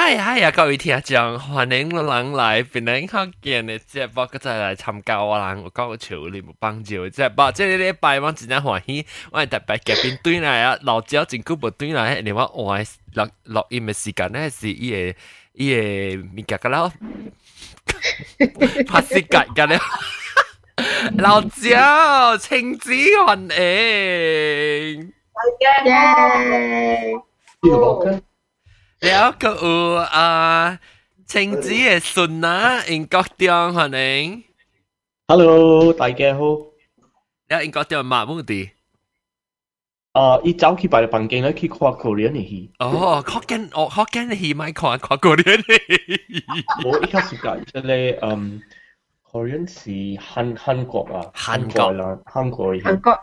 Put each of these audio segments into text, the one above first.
嗨嗨呀，各位听众，欢迎人来边领学见嘅节目，佢再来参加我人我讲潮你冇帮助节目，即系呢礼拜我真系欢喜，我系特别嘉宾对来啊，老椒真久冇对来，你话我录录音嘅时间咧是伊个伊个物件个啦，拍时间个咧。老椒，请子欢迎。耶！ 了个有啊，青子嘅孙啊，英国中欢迎。 Hello，大家好。了英国中马目的。啊，伊走去别个房间咧去看 Korean 嘅戏。哦，福建哦，福建嘅戏咪看看过啲戏。我一开始讲即系嗯，Korean 是韩韩国啊，韩国啦，韩国嘅戏。韩国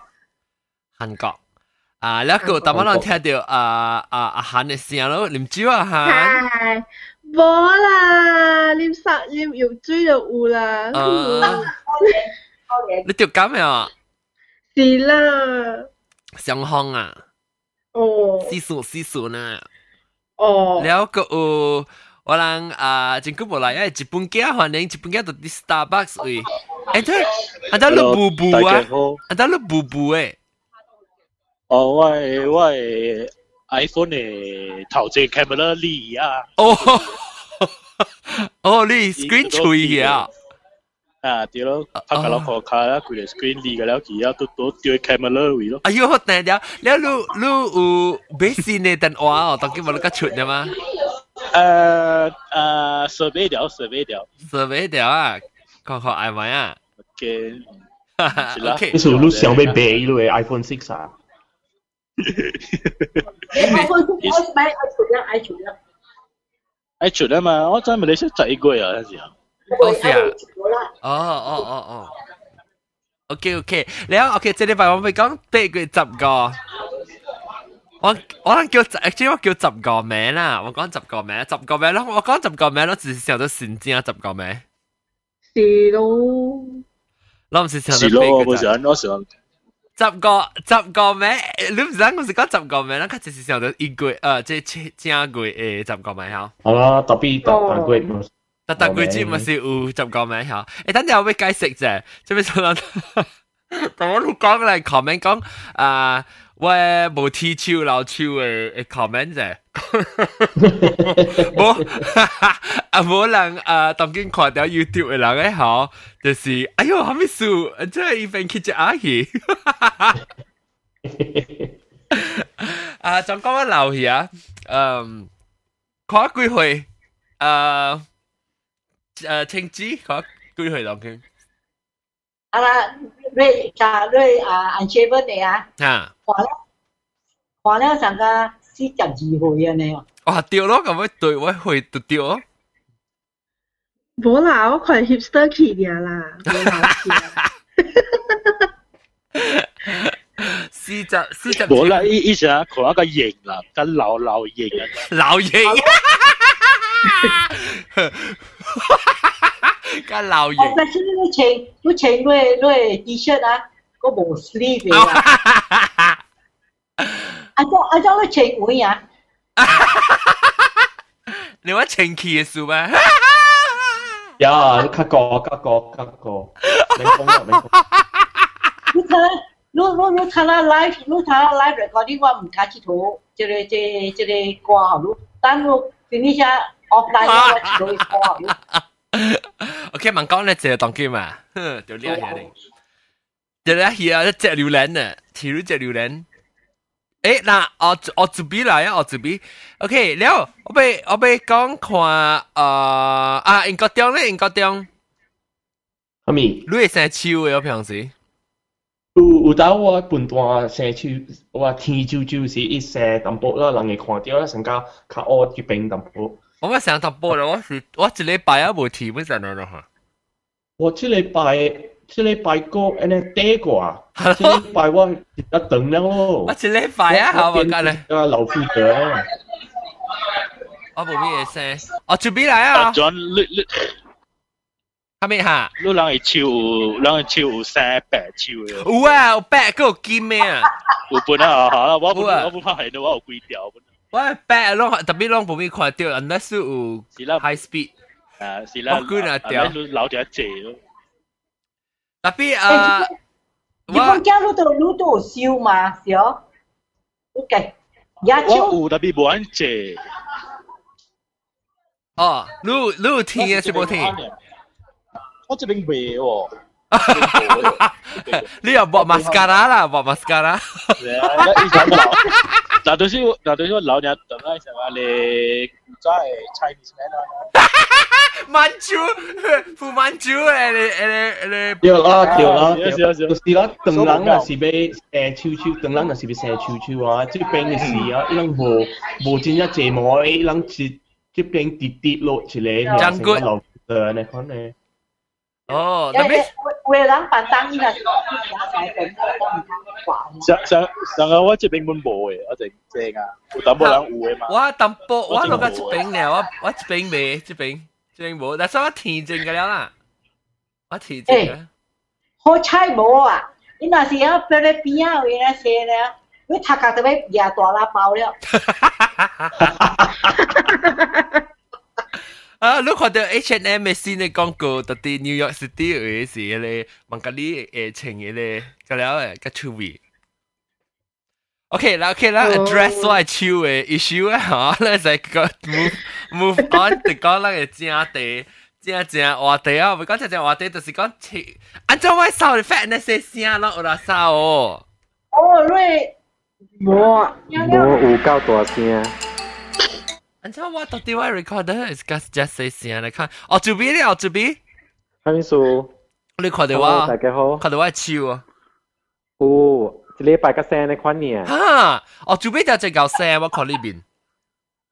韩国。 啊，了个大妈人听到啊啊啊韩嘅声咯，啉酒啊韩。系冇啦，啉杀啉肉猪就有啦。啊，你条咁样是啦。上行啊，哦丝数丝数呢？哦，了个有我人啊，真久无来，因为日本家欢迎日本家到啲 Starbucks 位，诶对，啊得你布布啊，啊得你布布诶。 哦，我系我系 iPhone 嘅头只 camera 呢啊！哦，哦，你 screen 吹啊？啊，对咯，拍卡拉可卡啦，佢哋 screen 呢嘅了，佢要都都对 camera 位咯。哎呦，好难了，了你你有微信嘅电话哦，当佢冇你个出嘅嘛？诶诶，设备条设备条。设备条啊，看看系咪啊？OK。 OK。你数你想要买呢个 iPhone Six 啊？ iPhone 6买 iPhone 啦，iPhone 啦。 iPhone 啊嘛，我真系你识仔贵啊，嗰时候。哦是啊。哦哦哦哦。OK OK，แล้ว OK，这礼拜我咪讲第一个十个。我我能叫 actually 我叫十个名啦，我讲十个名，十个名咯，我讲十个名咯，只是想到先知啊，十个名。是咯。我唔是想到是咯，我想我想。 十个十个名，你唔知我是讲十个名啦，佢只是想到一句，诶，即系正句诶十个名吓。好啦，特别特特贵。特特句子咪是有十个名吓。诶，等阵我俾解释啫，做咩做啦？同我讲嚟 comment 讲啊， 我冇踢球老球诶诶 comment 啫。冇啊冇人啊，当今看到 YouTube 嘅人咧，好就是哎呦，还没数，即系一边去只阿去。啊，仲讲紧留戏啊，嗯，看几回，诶诶青子看几回当今。啊啦， 瑞加瑞啊，安切文嚟啊，啊，看了看了成个四十二岁啊呢。哇，掉咯，咁样对我会就掉咯。冇啦，我看 hipster 去嘅啦，四十四十。冇啦，依依时啊，看一个型啦，个老老型啊，老型。 个老型。哦，但是你穿你穿瑞瑞 T 恤啊，个冇 sleeve 啊。啊，咗啊咗你穿会啊？你话前期嘅事咩？呀，你 cut 过 cut 过 cut 过，你讲啦，你讲。你睇， 你你你睇啦 live，你睇啦 live 嚟讲啲我唔假切图，即系即系即系挂好咯，但我 finish offline 我切图挂好咯。 OK，问讲咧就当机嘛，哼，就呢下嚟，就呢下一只榴莲啊，切咗只榴莲。诶嗱，我我自备嚟啊，我自备。OK，了，我俾我俾讲看，诶啊，英国中咧，英国中。系咪？你系成超嘅，我平时。 有有当我半段生手，我天朝朝是一生淡薄啦，人会看到啦，成家较恶去变淡薄。我咪成淡薄啦，我是我一礼拜啊无天本上啦吓。我这礼拜这礼拜个诶呢第个啊，这礼拜我一等了咯。我一礼拜啊，好冇紧咧。啊，老夫者。我冇咩嘢声，我准备嚟啊。 John，你你。 系咪吓？你人系超，人系超三百超嘅。有啊，有百个有金咩啊？有本啊，好啦，我本我本拍系到我有几条本。 我白拢特别拢冇咩看到，unless 有是啦 high speed。啊是啦，我估啊掉老咗一只咯。特别啊，你讲家路都路都有烧嘛，是哦。OK，野我鸟有特别冇人借，哦，你有你有听嘅是冇听？ 我这边未喎。你又抹 mascara 啦，抹 mascara。嗱，到时嗱，到时我老娘等下成日你在 Chinese man 啊。曼珠，副曼珠诶，你你你。对啦对啦，是啊是啊是啊就是啦，当人若是要诶抽抽，当人若是要射抽抽啊，即边嘅事啊，伊人无无真正坐模，伊人是即边跌跌落一个，真good 流诶，你看呢？ 哦，诶特别诶，为人办当伊若是讲成成我唔通挂。上上上个我这边本冇嘅，我正正啊，有淡薄人有嘅嘛。我淡薄，我落个一边咧，我我一边未，一边一边冇，但系我填正嘅了啦，我填正嘅。好彩无啊！你若是要俾你边啊位咧写咧，你头壳都要廿大啦包了。 啊，你看到 H&M 嘅新嘅广告，特啲 New York City 嘅时咧，孟加利诶穿嘅咧，个了诶个趣味。OK 啦，OK 啦，address 我系超嘅 issue 啊，吓，你就个 move move on，就讲那个正地。正正话题啊，唔讲正正话题，就是讲切，按照我扫你 fat 那些声咯，有啦扫哦。哦，你无啊，无有够大声， 按照我到底我 recorder is just just say 声嚟看，哦，这边咧，哦，这边，哈面数，你看到 Hello，大我，家好，看到我超啊，有一礼拜个声你看呢哈，哦，这边就只够声，我看呢边，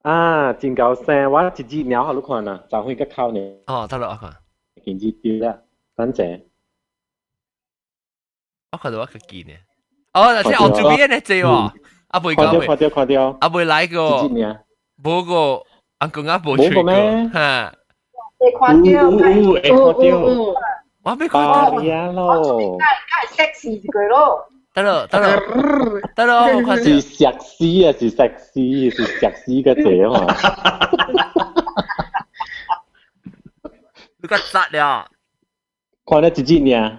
啊，真够声，我一支鸟好你看啊，就会个靠呢，哦，得啦，我看，见支啲啦，等阵，我看到我个见嘅，哦，即系哦，这边咧只喎，阿贝讲未，看到看到看到，阿贝来一 个支，鸟，冇个，阿公阿冇冇吹过个咩，哈，你看到有有有会哦看到。哦我未看巴到，呀咯，太 sexy 一句咯。得啦，得啦，得啦，我看到是。石屎啊，是石屎，是石屎嘅字啊嘛，你个窒了，看到一支鸟，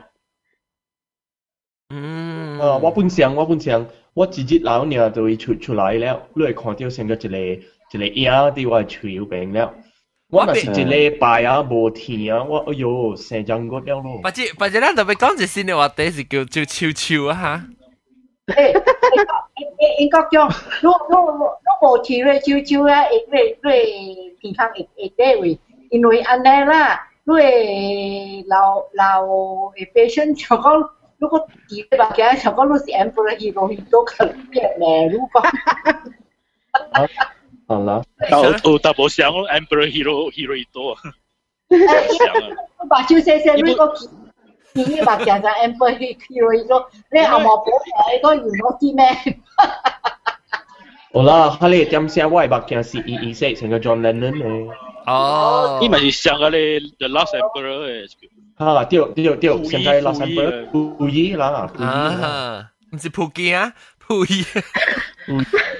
嗯，啊，我本上我本上我自己老娘就会出出来了，你会看到成个一个 一个影喺我手边了。我若是一礼拜啊无天啊，我哎呦成张骨了咯。或者或者咱特别讲一新嘅话题是叫做超超啊哈，诶，你应该讲，如如如无提瑞啾啾啊，会会会健康会会得位，因为安尼啦，你会老老会 patient 像讲，如果提瑞吧，嘅像讲你是 emperor hero hero 可变咧，如果 好啦，但有有淡薄想 Emperor Hero Hero 多，想啊，目睭细细，你个见见目镜就 emperor hero hero，你后毛补你个原来啲咩？好啦，哈你点写我系目镜是二二色成个 John Lennon 咧。哦，伊咪是想个咧 The Last Emperor 嘅，哈，对对对，现在拉三百故意啦，故意啦，啊，唔是普吉啊， 普伊。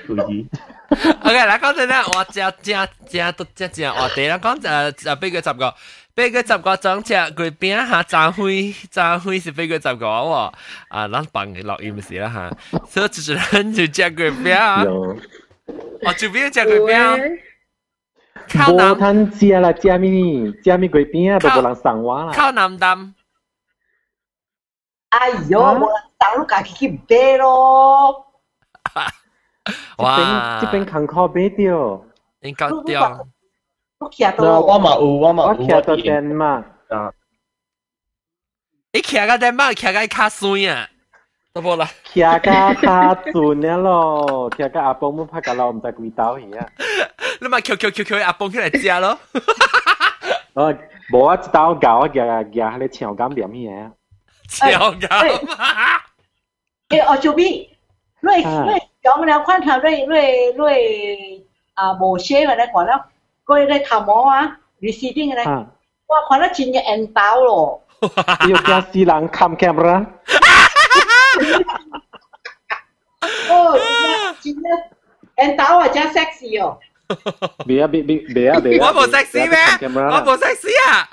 故意。 OK，嗱，讲真咧，我正正正都正正话题啦，讲诶诶，俾佢十个，俾佢十个总只佢边下炸灰炸灰是俾佢十个喎，啊，咱帮佢录音时啦吓，所以就是咱就只佢边啊，有，我就边只佢边啊，喂，靠无南通食啦，食咩？食咩鬼边啊，都无人送我啦。靠南淡，哎呦， 冇人打到家己去买咯。这边这边坎坷买掉，应该掉，我徛那我到，嘛有，我嘛有，我徛到我电嘛，啊，你徛个电话徛个卡酸啊，都冇啦，徛甲卡船了咯，徛甲阿公冇拍甲老唔知几刀去啊。你咪 Q Q Q Q 阿崩起嚟食咯，哦，无啊，一刀搞我夹夹喺你墙咁点去啊？ 超咁，诶，我做咩？瑞啊瑞讲了看头瑞瑞瑞啊，无写嘅咧讲了，佢咧头毛啊，你试啲嘅咧，啊，我看到真嘅硬刀咯。要惊死人冚 camera，哦，真嘅 人豆啊真 sexy 哦，别啊别别别啊别啊！我冇 sexy 咩？我冇 sexy 啊！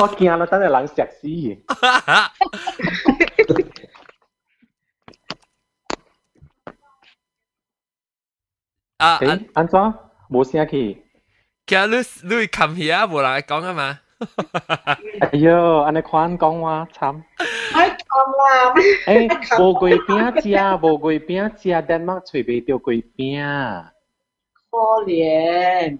我惊啦，等下人食死。啊，诶，安怎冇声去？其实你你冚起啊，冇人讲啊嘛。哎呦，安尼款讲话惨。哎咁啦，诶，无贵饼食，无贵饼食，丹麦随袂到贵饼。可怜。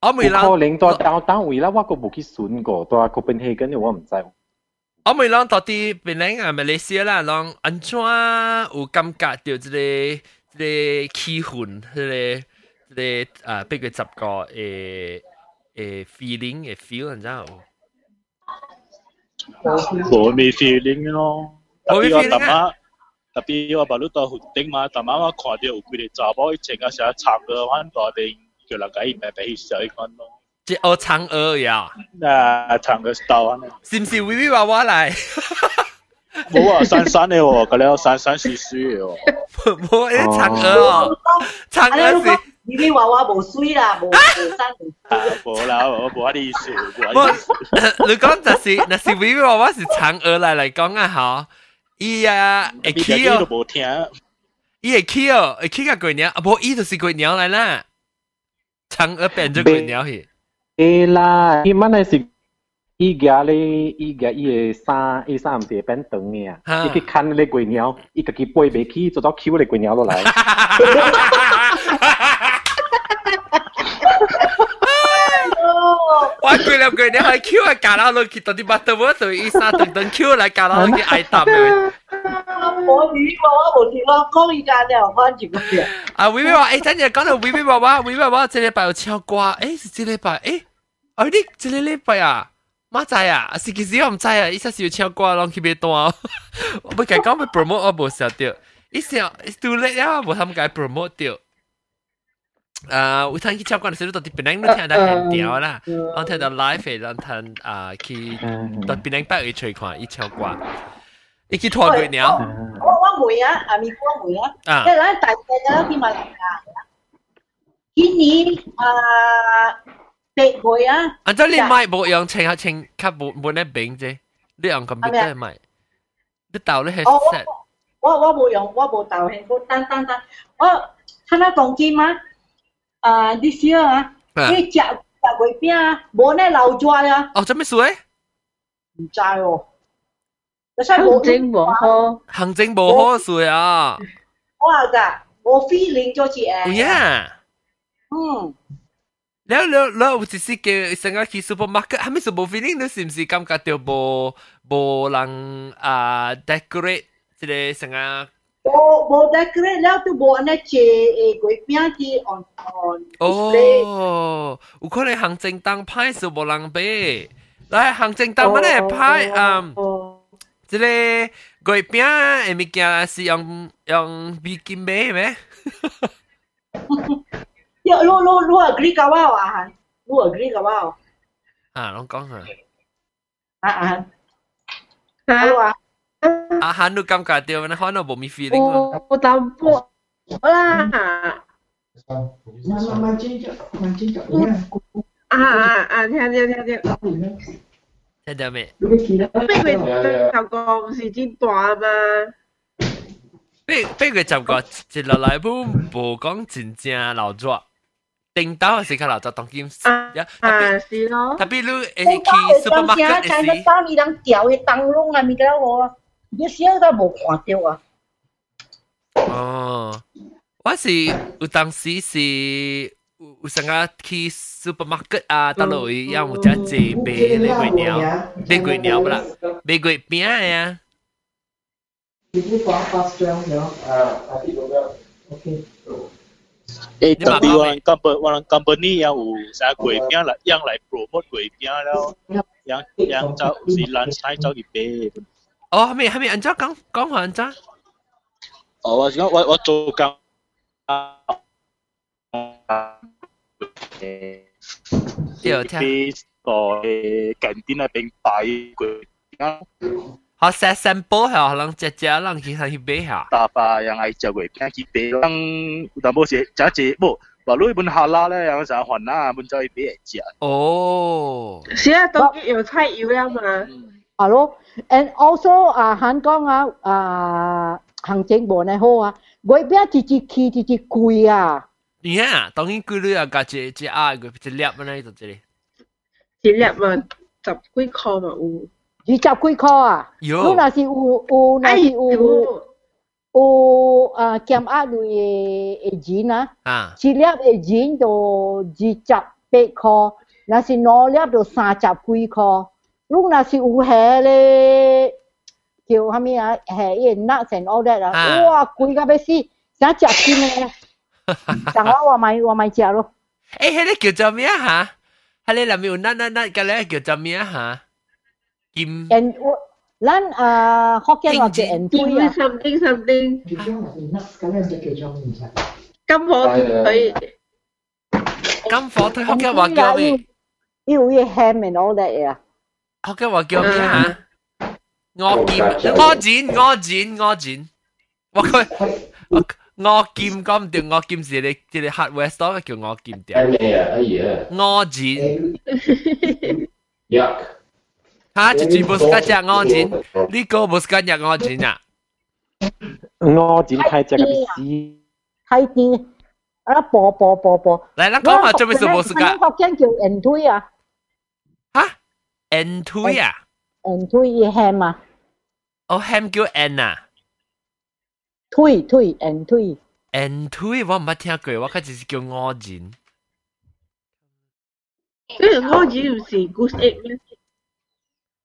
我未可能在到单位啦，我个冇去选过，在 Copenhagen 我唔知。我未谂到啲变靓啊，马来西亚啦，让安怎有感觉到即个即个气氛，即个即个啊，比如十个诶诶 feeling 嘅 feel，你知道？冇咩 feeling 咯，冇咩 feeling 啊！特别我把路到湖顶嘛，但啱我看到有几个查某以前啊，成日唱歌玩大定。 叫人家唔系俾小一看咯。即系我嫦娥呀。啊，嫦娥 style 啊。是唔是 V V 娃娃嚟？冇啊，珊珊嘅喎，嗰啲珊珊是水嘅喎。冇，啲嫦娥哦。嫦娥是。 V V 娃娃冇水啦，冇冇生冇冇啦，我冇啲意思，冇。你讲就是，那是 V V 娃娃是嫦娥嚟嚟讲啊，吓。伊啊，会起哦。冇听。伊会起哦，会起个鬼鸟，啊，冇，伊就是鬼鸟嚟啦。 chẳng ở bên chỗ người nhau hi ê là ý mà này là ý gà lê ý gà ý sa ý sa không thể bên tầng nè ý cái khăn lê quỷ nhau ý cái bôi bề khí cho đó cứu lê quỷ nhau rồi lại quá cười làm cười nếu hơi cứu là cả lao luôn khi tao đi bắt tao vớt rồi ý sa từng từng cứu lại cả lao luôn cái ai tạm rồi 挨搭嘅。我语我无听我讲依家咧，翻住嗰啲。啊，微微话，诶，真系讲到微微娃娃，微微娃娃这礼拜有唱歌，诶，是这礼拜，诶，啊，你这个礼拜啊，乜知啊？是其实我唔知啊，伊实是有唱歌，拢去边段，我唔计讲要 promote，我冇写到，伊想 too late 啊，冇他们解 promote 掉。啊，我听去唱歌嘅时候，到啲边度听得很屌啦，我听到 live 嘅，然后啊，去到边度北去吹看伊唱歌。 你去拖佢鸟？我我妹啊，阿咪我妹啊，即系咧大只嘅去马来亚。今年啊，八月啊。按照你买冇用请下请较冇冇呢饼啫，你用 computer 买，你豆你系 set。我我冇用，我冇豆幸福，等等等，我睇下当机嘛，啊啲少啊，你食食鬼饼啊，冇呢流转啊。哦，做咩水？唔知哦。 行政无好，行政无好水啊！我话噶，我 feeling 咗次诶。呀，嗯。แล้วแล้วแล้ว有一时叫成日去 supermarket，系咪是冇 feeling？你是唔是感觉到无无人啊 decorate 即系成日？无无 decorate 了都无安尼借诶鬼饼啲 on on。哦，有可能行政当派是无人买，来行政当乜嘢派啊？ 即个月饼诶物件是用用美金买咩？你你你你 agree 甲我啊？你 agree 甲我？啊，拢讲啊。啊啊。啊啊！啊哈，你感觉到呢？可能无咪 feeling 啊。我淡薄啦。慢慢慢慢斟酌，慢斟酌。啊啊啊！听听听听。听到未？不过就个是真大嘛。比比佢就个一落来本无讲真正老早，顶到是较老早当今啊啊是咯。特别你会去 supermarket 嘅时，当你当掉嘅灯笼啊，咪嘅我，你小都冇看到啊。哦，我是有当时是 usanga khi supermarket à ta lỗi ya một trái chế bê lấy quỷ nhau bê quỷ nhau bla bê quỷ bia ya Ê, tập đi hoàn company hoàn company ya u sa quỷ bia là yang lại promote quỷ bia đâu. Yang yang cho si lunch time cho gì bê. Ồ, hay hay anh cho con con hoàn cho Ồ, tôi tôi tôi tôi 讲我我做工啊。诶，有听。个诶近点那边摆鬼饼。 学食 sample 系可能只只人去睇去买下。大把人爱食月饼去买，人但冇时食一冇。话攞本下拉咧，有时候还啦，本再俾人食。哦，现在都有菜油了嘛？系咯，and also 啊，香港啊啊行政部呢好啊，月饼直接起直接贵啊。 你看，当然贵你啊，价只只啊个一粒乜呢？就这里。一粒嘛，十几块嘛有。二十几块啊？有。你若是有有，若是有。有啊，减压类嘅嘅钱啊，啊，一粒嘅钱就二十八块，若是两粒就三十几块。你若是有系咧叫啥物啊？系啲 nuts and all that 啊，哇，贵到要死，想食钱咧。 但我我买我买食咯。诶，迄个叫做咩啊？吓，迄个内面有 nut nut nut 嘅咧叫做咩啊？金。咱诶福建话叫人推啊，something something。金火腿，金火腿福建话叫咩？要要 ham and all that 啊。福建话叫咩吓？我剑，我剪，我剪，我剪。我佢我 剑讲唔掂，我剑是你即系 hardware store 叫我剑掉。我剪。Yuck。哈，一句冇是讲只我钱，呢个冇是讲只我钱啊。我钱开只个屎，开啲啊播播播播。嚟啦，讲下做咩事冇是讲？福建叫人推啊。哈？N 推啊？N 推嘅 ham 啊？哦，ham 叫 N 啊？ 推推 N 推。N 推我唔捌听过，我佢只是叫我钱。因为我钱唔是 goose egg 咩？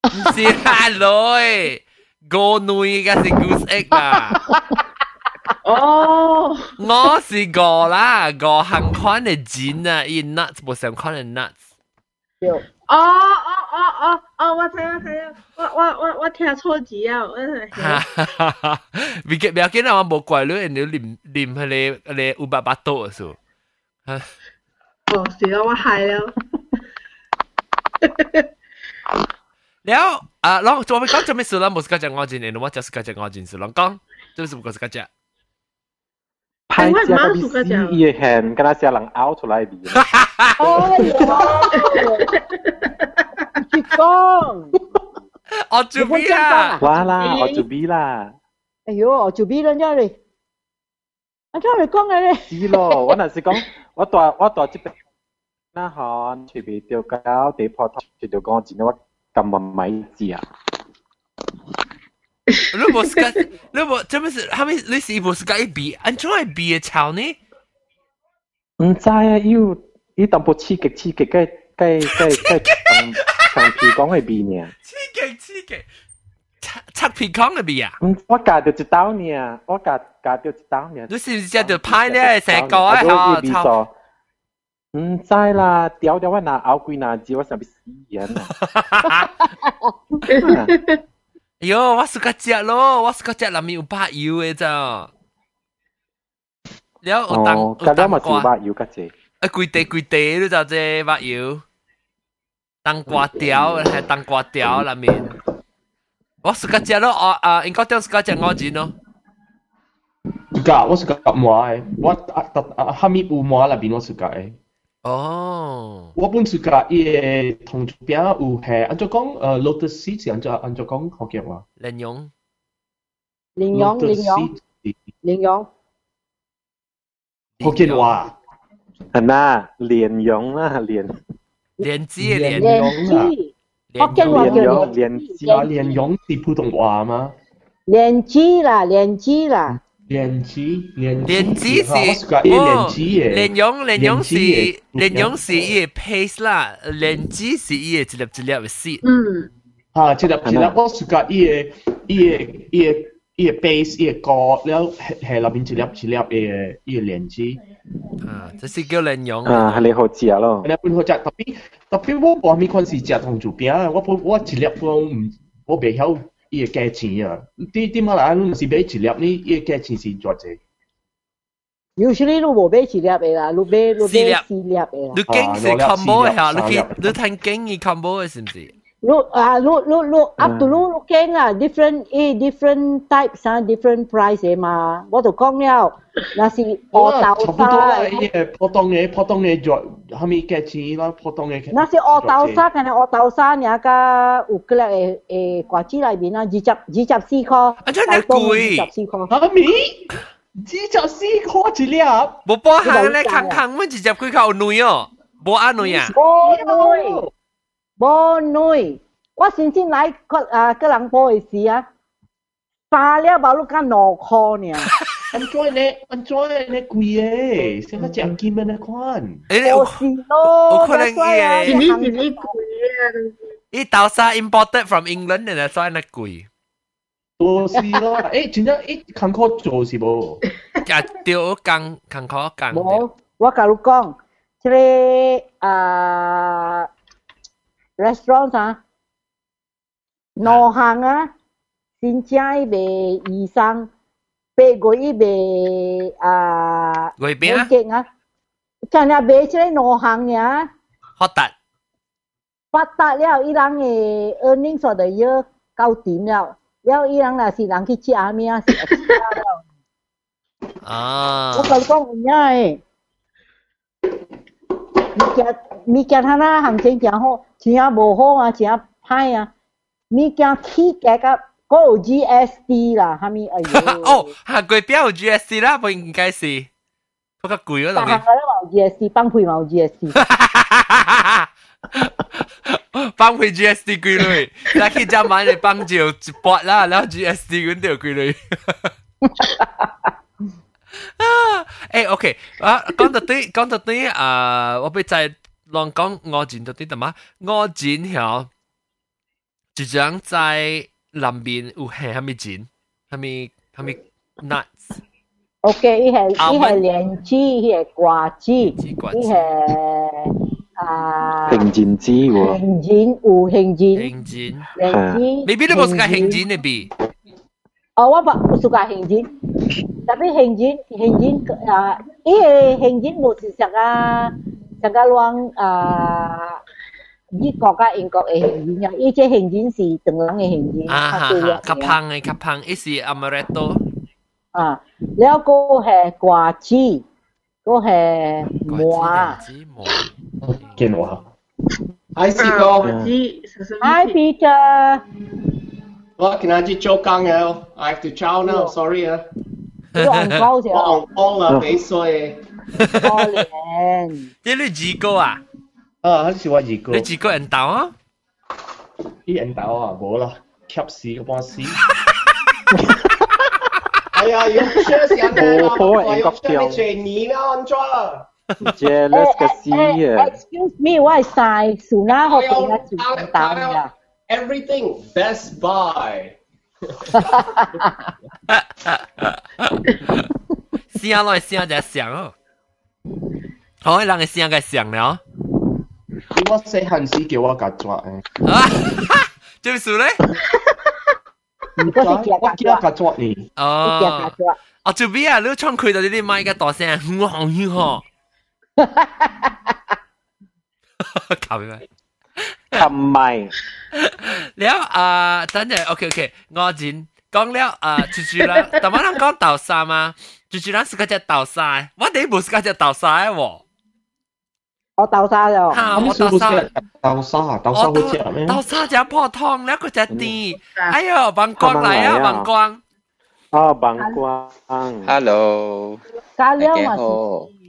唔是啦，女，个女嘅是 goose egg 啊。哦，我是个啦，个行款嘅钱啊，伊 nuts 冇上款嘅 nuts。 哦哦哦哦哦，我睇我睇，我我我我听错字啊，我系。别嘅，别嘅，我冇怪你，你念念系你你五百八多啊数。哦，是啊，我系啊。แล้วอ่าลองจะไป讲做咩事啦？冇事讲我钱，你我就是讲我钱事，拢讲，做咩事冇事讲？ 派只个比死伊嘅hand，跟他写人拗出来边。哦哟，去讲，我做咩啊？哇啦，我做咩啦？哎呦，我做咩啦？啫你，我真系讲嘅咧。是咯，我那是讲，我大我大这边那行随便掉胶地破头，就掉讲钱我。咁唔米字啊！ 你冇是讲，你冇做咩事？系咪你是冇是讲一比？安怎会比嘅潮呢？唔知啊，要要淡薄刺激刺激嘅嘅嘅嘅长长皮讲嘅比呢？刺激刺激，擦擦皮讲嘅比啊！嗯，我夹到一刀呢，我夹夹到一刀呢。你是唔是食到派呢？成个啊！吓！唔知啦，屌屌我拿拗鬼拿字，我上边死人 哎哟，我是个只咯，我是个只，里面有把油的咋？了有当有当瓜，把油个只，啊，规地规地都咋只把油，当瓜条还当瓜条里面，我是个只咯，啊啊，应该当是个只我钱咯。Gak, aku suka kat muai. What, hami u muai lah bino suka eh. 哦，我本 suka 伊个同边有系，按照讲诶 lotus seeds，按照按照讲福建话。莲蓉，莲蓉，莲蓉，莲蓉，福建话。系呐，莲蓉啦，莲。莲子嘅莲蓉啊。福建话叫莲子。啊，莲蓉是普通话吗？莲子啦，莲子啦。 莲子，莲莲子是莲子嘅，莲蓉莲蓉是莲蓉是伊嘅 paste 啦，莲子是伊嘅一粒一粒嘅丝。嗯。啊，一粒一粒，我是讲伊嘅伊嘅伊嘅伊嘅 base 伊嘅果，了系系入边一粒一粒嘅伊嘅莲子。啊，这是叫莲蓉。啊，系你好食咯。你本好食，特别特别我冇咩款是食同做饼，我我我一粒我唔我未晓。 伊个价钱啊，啲啲乜啦，侬是买一粒呢？伊个价钱是多济？有时你侬无买一粒个啦，侬买侬买四粒个啦。你经是 combo，你你听经伊是不是？Look, uh, look, look, look, up to look looking ah, different, eh, different types ah, different price 嘅嘛。我就讲了，那是我乌豆差不多啦，沙，伊个普通嘅普通嘅药，系咪价钱啦？普通嘅那是乌豆沙，但系乌豆沙而家有嗰粒诶诶瓜子里边啊，二十二十四块，啊真系贵二十四块。系咪？二十四块一粒，冇包行咧，坑坑乜直接佢靠女哦，冇阿女啊，冇女， 冇女，我先先嚟个啊个人报嘅事啊，化了把碌间两块呢。安怎呢？安怎呢贵嘅？成个奖金嘅呢款。诶，有时咯，有可能嘅是你是你贵啊！伊豆沙 imported from England 嘅，所以那贵，都是啦，诶，真正诶，坎坷做是无？啊，掉工坑口工，冇，我甲你讲，即个啊 restaurant à dạ. nó hàng à xin chai về y sang. Bê gối về à gối bé à chẳng là bê chứ nó hàng nhá phát đạt phát đạt liệu y rằng cái earnings of the year cao điểm liệu liệu y rằng là xin rằng cái chi army à xin extra à. Có cần con nhá ấy. 啊我，甲你讲有影诶，物件物件他那行情真好，真啊无好啊，真啊歹啊，物件起价甲嗰有 GSD 啦，哈咪哎呦，哦，下贵标有 GSC 啦，不应该是，不过贵嗰大行度嗰啲有 GSD，帮配嘛有 GSD，帮配 GSD 贵类，但系今晚你帮就一拨啦，然后 GSD 嗰条贵类。啊，诶，OK，啊，讲到啲，讲到啲，啊，我俾再 乱讲我剪到啲点啊？我剪条，就像在南边有系系咪剪？系咪系咪 nuts？ OK，伊系伊系莲子，伊系瓜子，伊瓜子系啊平剪子喎，杏仁有杏仁，兴剪，莲子，未必都冇时间兴剪你比。哦，我不suka 杏仁，tapi 杏仁杏仁啊，伊个杏仁无是成个 tagaluang à 依國家英國嘅現錢，依隻現錢是等人嘅現錢。啊哈哈，較胖嘅較胖，一是 amaretto。啊，了個係瓜子，個係麻。見我啊！I see 咯。Hi Peter。我今日去做工嘅，I have to chow now，sorry 啊。我戇鳩啫。我戇鳩啊，幾歲？水。可怜。你你自个啊？啊，还是我二个你。自个人豆啊？啲人豆啊，冇啦，吸屎嗰帮屎。哎呀，用车时间冇好啊英国用车你全年啦，安装。 jealous 个死啊！ Excuse me，我系晒树啦，我我有俾一条蛋蛋㗎。 Everything Best Buy。声来声就声哦。 好，人嘅聲該上了。我細漢時叫我甲抓誒。啊，點算咧？唔該，我叫甲抓你。哦，哦，做咩啊？你唱開到你啲麥嘅大聲，我好興嗬。搞咩？唔係。了啊，等陣，OK OK，我剪。讲了啊，就就啦，但我能讲豆沙吗？就就咱是个只豆沙，我第一部是个只豆沙喎。我豆沙就，哈，我豆沙，豆沙，豆沙好食咩？豆沙只破汤，那个只甜，哎呦，bằng quang lại à, bằng quang. 哦，bằng quang。Hello。加料嘛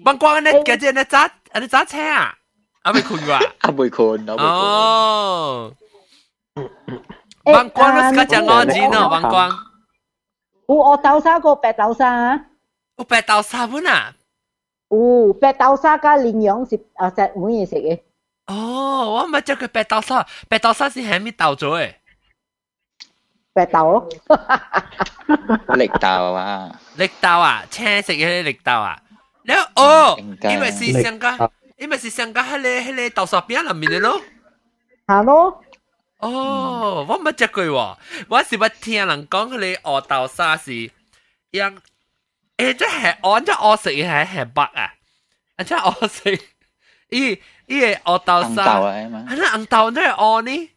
？bằng quang，你嗰只你揸，你揸車啊？啊，未困啩？啊，未困，啊，未困。哦。眼光都是嗰只眼睛哦，眼光。有黑豆沙个白豆沙。有白豆沙本啊？有白豆沙加羚羊是啊，食每嘢食嘅。哦，我咪叫佢白豆沙，白豆沙是係咪豆做嘅？白豆咯，綠豆啊，綠豆啊，青色嘅綠豆啊，然後哦，因為是上個，因為是上個喺你喺你豆沙邊入面嘅咯，係咯。哦，我冇只句喎，我是不聽人講佢哋學豆沙是，樣，誒，即係我即我食嘢係係白啊，啊即我食，依依個學豆沙，係啦，紅豆即係我呢，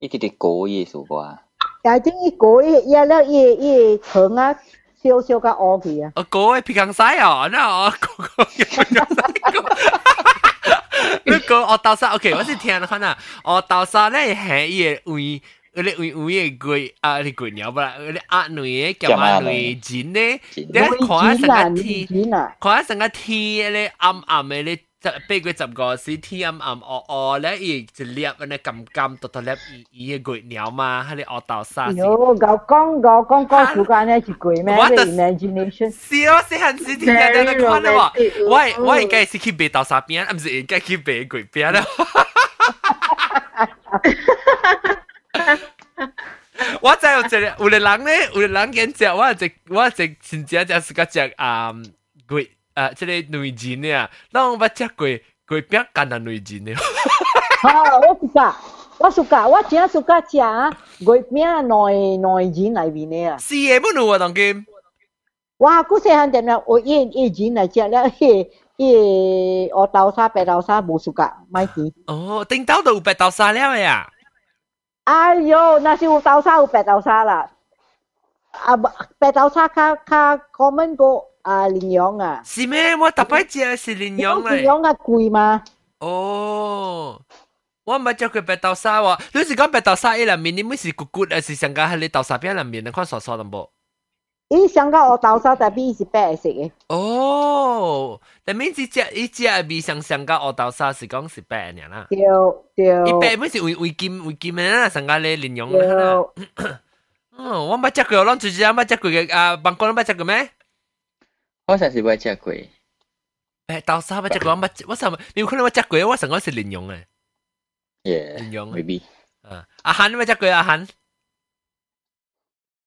一啲啲果嘢數過啊，但係啲果嘢一粒一一層啊，少少個我去啊，我果嘅皮筋晒哦，那我個個皮筋晒個。你个我豆沙，OK，我先听看啊，我豆沙咧系伊嘅位。嗰啲位位嘅鬼啊，啲鬼鸟不啦，嗰啲鸭女嘅叫鸭女剪咧，你看一成个 T，看一成个 T 咧暗暗嘅咧。 就俾佢十个时天暗暗恶恶咧，伊一粒嗰啲咁咁突突粒伊伊嘅鬼鸟嘛，喺你恶到沙。有我讲我讲讲时间咧，就鬼咩？我 imagination。是啊，是很是听下你看啦喎，我我应该是去白豆沙边，唔是应该去白鬼边啦。我真有一个有个人咧，有个人讲只，我一我一真正就是个只啊鬼。 啊，即个内钱啊，咱有捌食过过饼干啊内钱的。好，我是噶。我 suka，我真 suka 食月饼内内钱内面的啊。是的，不如我当今。哇，古细汉点了，我一一钱来食了，嘿，一我豆沙白豆沙无 suka，买钱。哦，顶到都有白豆沙了呀。哎呦，那是有豆沙有白豆沙啦。啊，白豆沙较较 common 过。啊，羚羊啊！是咩？我特别食是羚羊咧。羚羊啊贵嘛？哦，我唔系食过白豆沙喎。你是讲白豆沙伊里面，你咪是骨骨，还是上加喺你豆沙边里面？你看傻傻淡薄。伊上加我豆沙，但系伊是白色嘅。哦，但系只只伊只味上上加我豆沙是讲是白嘅啦。对对。伊白咪是为为金为金嘅啦，上加你羚羊啦。哦，我唔系食过，我最近唔系食过嘅啊，办公唔系食过咩？ 我上次冇食过。诶，豆沙冇食过，我我上你有可能我食过，我上个是莲蓉诶。Yeah，莲蓉。 maybe。啊，阿涵冇食过阿涵。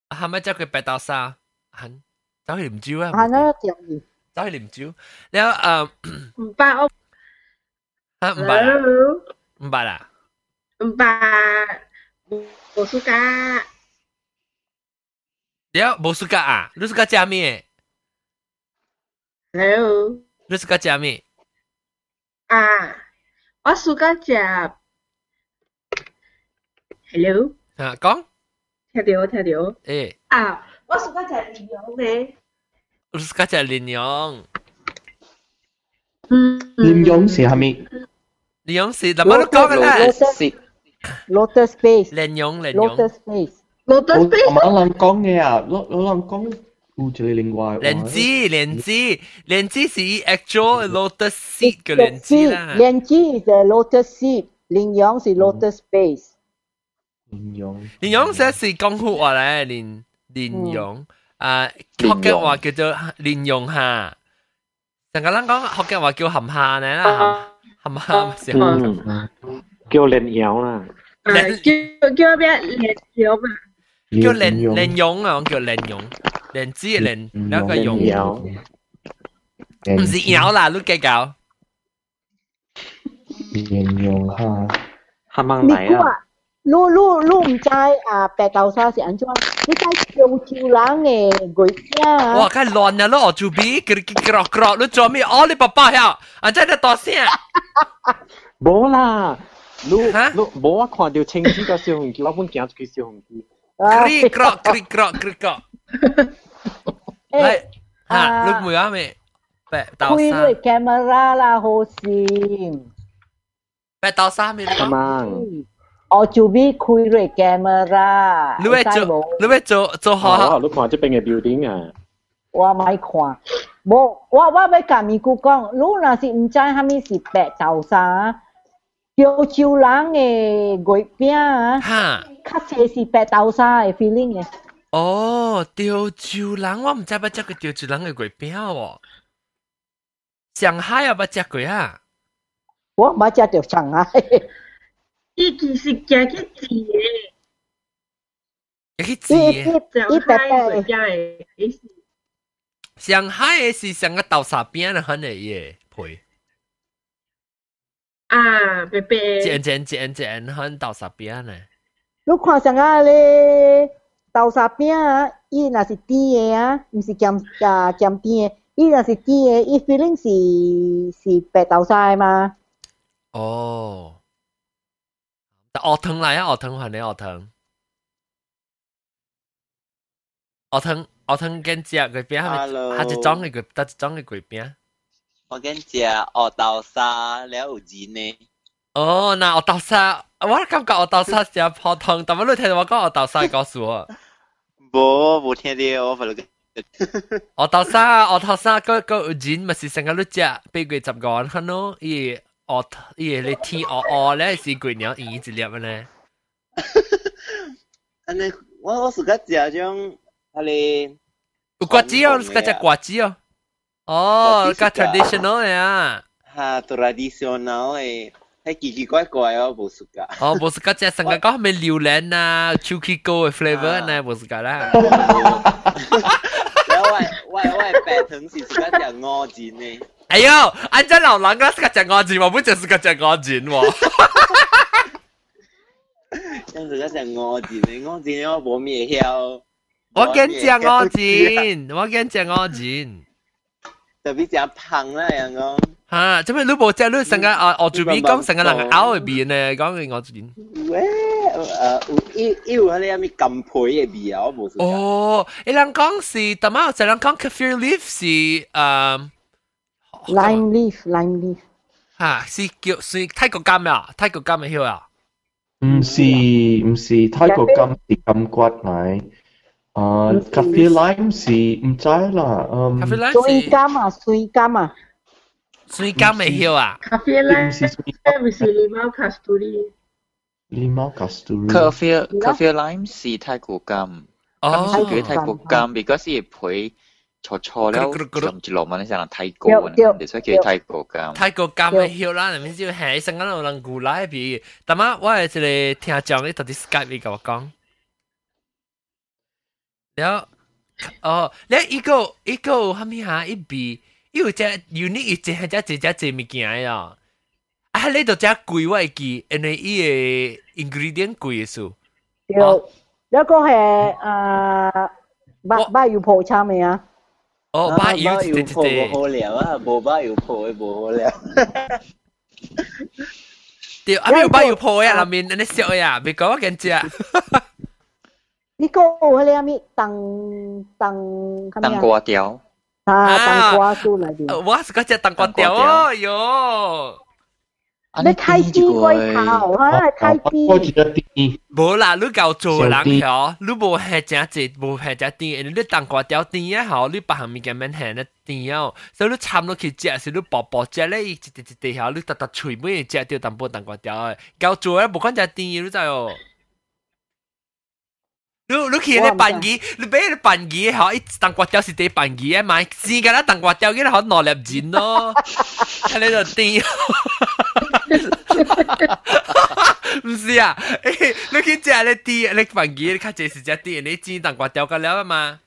阿涵冇食过白豆沙。阿涵走去啉酒啊。阿涵啊，点嘅？走去啉酒。然后诶。唔捌我。啊，唔捌啦。唔捌啦。唔捌。冇暑假。了，冇暑假啊？你暑假食咩？ Hello. Lu suka 食咩？啊，我 suka 食 Hello。啊，讲。听到听到。诶。啊，我 suka 食莲蓉咧。我 suka 食莲蓉。嗯。莲蓉是系咪？莲蓉是，怎么都讲嘅啦。 Lotus Space。莲蓉，莲蓉。 Lotus Space。 Lotus Space。我冇人讲嘅啊，我我人讲。 tu ce l'hai linguaje. Lenzi, lenzi, lenzi si actual lotus seed ke lenzi lah. Lenzi is the lotus seed. Ling Yong is mm-hmm. lotus base. Ling Yong. Ling Yong sẽ mm. là công phu hoa này, Ling à. ừ. Ling Yong. À, học cái hoa kêu cho Ling Yong ha. Thành cái lăng con học cái hoa kêu hầm hà này là hầm hầm hà sao? Kêu Ling Yong là. Kêu kêu biết Ling Yong mà. Kêu Ling Ling Yong à, kêu Ling Yong. 莲子嘅莲，两个蓉，唔是鸟啦，你计较。莲蓉哈，系咪嚟啊？你你你唔知啊？白豆沙是安怎？你知潮州人嘅鬼饼啊？哇，梗系乱啊！你学做边？佢佢佢佢，你做咩？哦，你爸爸呀，啊真系大声。冇啦，你你冇我看到青椒个小红旗，我本行出去小红 旗。krik krok krik krok krik krok 嚟吓，你唔啱未？白豆沙。开个 camera 啦，好闪。白豆沙咩？咁啊！我做边开个 camera。你会做？你会做做好？你看这边嘅 building 啊！我咪看，冇我我要甲咪姑讲，你若是唔知虾米是白豆沙。潮州人嘅月饼啊，较济是白豆沙嘅 feeling 嘅。 哦，潮州人我唔知捌食过潮州人嘅月饼喎。上海有捌食过啊？我冇食到上海。伊其实行去煮嘅，行去煮嘅。上海月饼嘅，上海嘅是上个豆沙饼嚟，肯嚟嘅配。啊，白白。剪剪剪剪，很豆沙饼呢。你看上下咧 豆沙饼啊，伊若是甜嘅啊，唔是咸啊咸甜嘅。伊若是甜嘅，伊 feeling 是是白豆沙嘛。哦， 学糖嚟啊，学糖还你学糖。学糖学糖跟只佢边系咪？系一种嘅佢，得一种嘅佢边。我跟只学豆沙了有钱呢。 哦，嗱学豆沙，我感觉学豆沙就普通，但系你听到我讲学豆沙，告诉我。冇冇听到我份。学豆沙，学豆沙嗰个有钱，咪是成日都只俾佢十个人看咯，伊。哦，伊个咧天哦哦咧是鬼鸟伊一粒咧。安尼，我我是个食种，啊咧。有瓜子哦，是个只瓜子哦。哦，个 traditional 呀。哈，traditional 诶。 系奇奇怪怪哦，冇食噶。哦，冇食噶，即系成日讲系咪榴莲啊、Chucky Go 嘅 flavor 呢？冇食噶啦。我我我白糖是食个只鹅煎呢。哎呦，按照老人家是个只鹅煎，我不就是个只鹅煎喎。真是个只鹅煎，鹅煎我冇咩晓。我跟只鹅煎，我跟只鹅煎。特别只胖啦，人讲。 吓，做咩你冇只你成个啊？我做边讲成个人咬入边咧，讲嘅我煎。喂，诶，有有嗰啲咩金培嘅味啊？我冇食。哦，你人讲是，但系就人讲 kaffir leaf 是诶。lime leaf lime leaf 吓，是叫是泰国柑啊？泰国柑嘅晓啊？唔是唔是泰国柑是金骨嚟。啊，咖啡 lime 是唔知啦，嗯，咖啡 lime 水柑啊，水柑啊， 水柑未晓啊？咖啡 lime 唔是狸猫 casturi，狸猫 casturi。咖啡咖啡 lime 是泰国柑，哦，是叫泰国柑，because 系配错错了，甚至落文系人泰国嘅，所以叫泰国柑。泰国柑嘅晓啦，你咪知系成间有人古来比，但系我系一个听讲你到底 Skype 你跟我讲。แล้วอ๋อแล้วอีกก็อีก 有只有你一只只一只只物件呀。啊，你都只贵我记，因为伊个 ingredient 贵数。对，一个系诶，八八油铺炒未啊？哦，八油对对对。无好料啊，无八油铺诶，无好料。对，啊，没有八油铺诶，那面那笑呀，别讲我跟只。你讲我咧，咪当当当瓜条。啊，炖瓜酥嚟嘅。我系嗰只炖瓜条哦，哟。你太子龟头啊，太子。我记得啲。冇啦，你够做人条，你冇系正字，冇系正啲，你炖瓜条啲啊，好，你把下面嘅面系咧啲哦，所以你插落去食，是你薄薄食咧，一啲一啲条，你特特脆每食掉淡薄炖瓜条嘅，够做咧冇讲只啲，你知哦。 你你去你扮嘢，你俾你扮嘢嗬，一炖骨条是地扮嘢买，试㗎啦炖骨条，嘅好攞粒钱咯，喺你度癫。唔是啊，诶，你去食你啲，你扮嘢，你卡这是只啲，你知炖骨条㗎了嘛？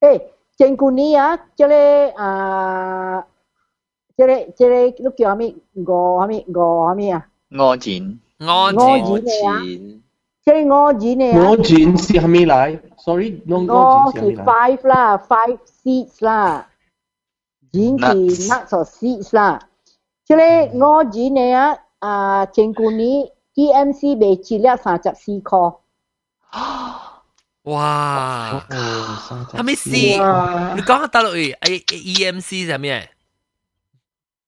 诶，正古呢啊，即系啊，即系即系你叫咩？我咩？我咩啊？我剪，我剪。 即系我剪嚟啊！我剪是系咪嚟？Sorry，我我是 five 啦，five seeds 啦，剪是 nuts or seeds 啦。即系我剪嚟啊！啊，前个年 DMC 被接了三十四个。哇！系咪是？你讲下大陆语，A EMC 系咩？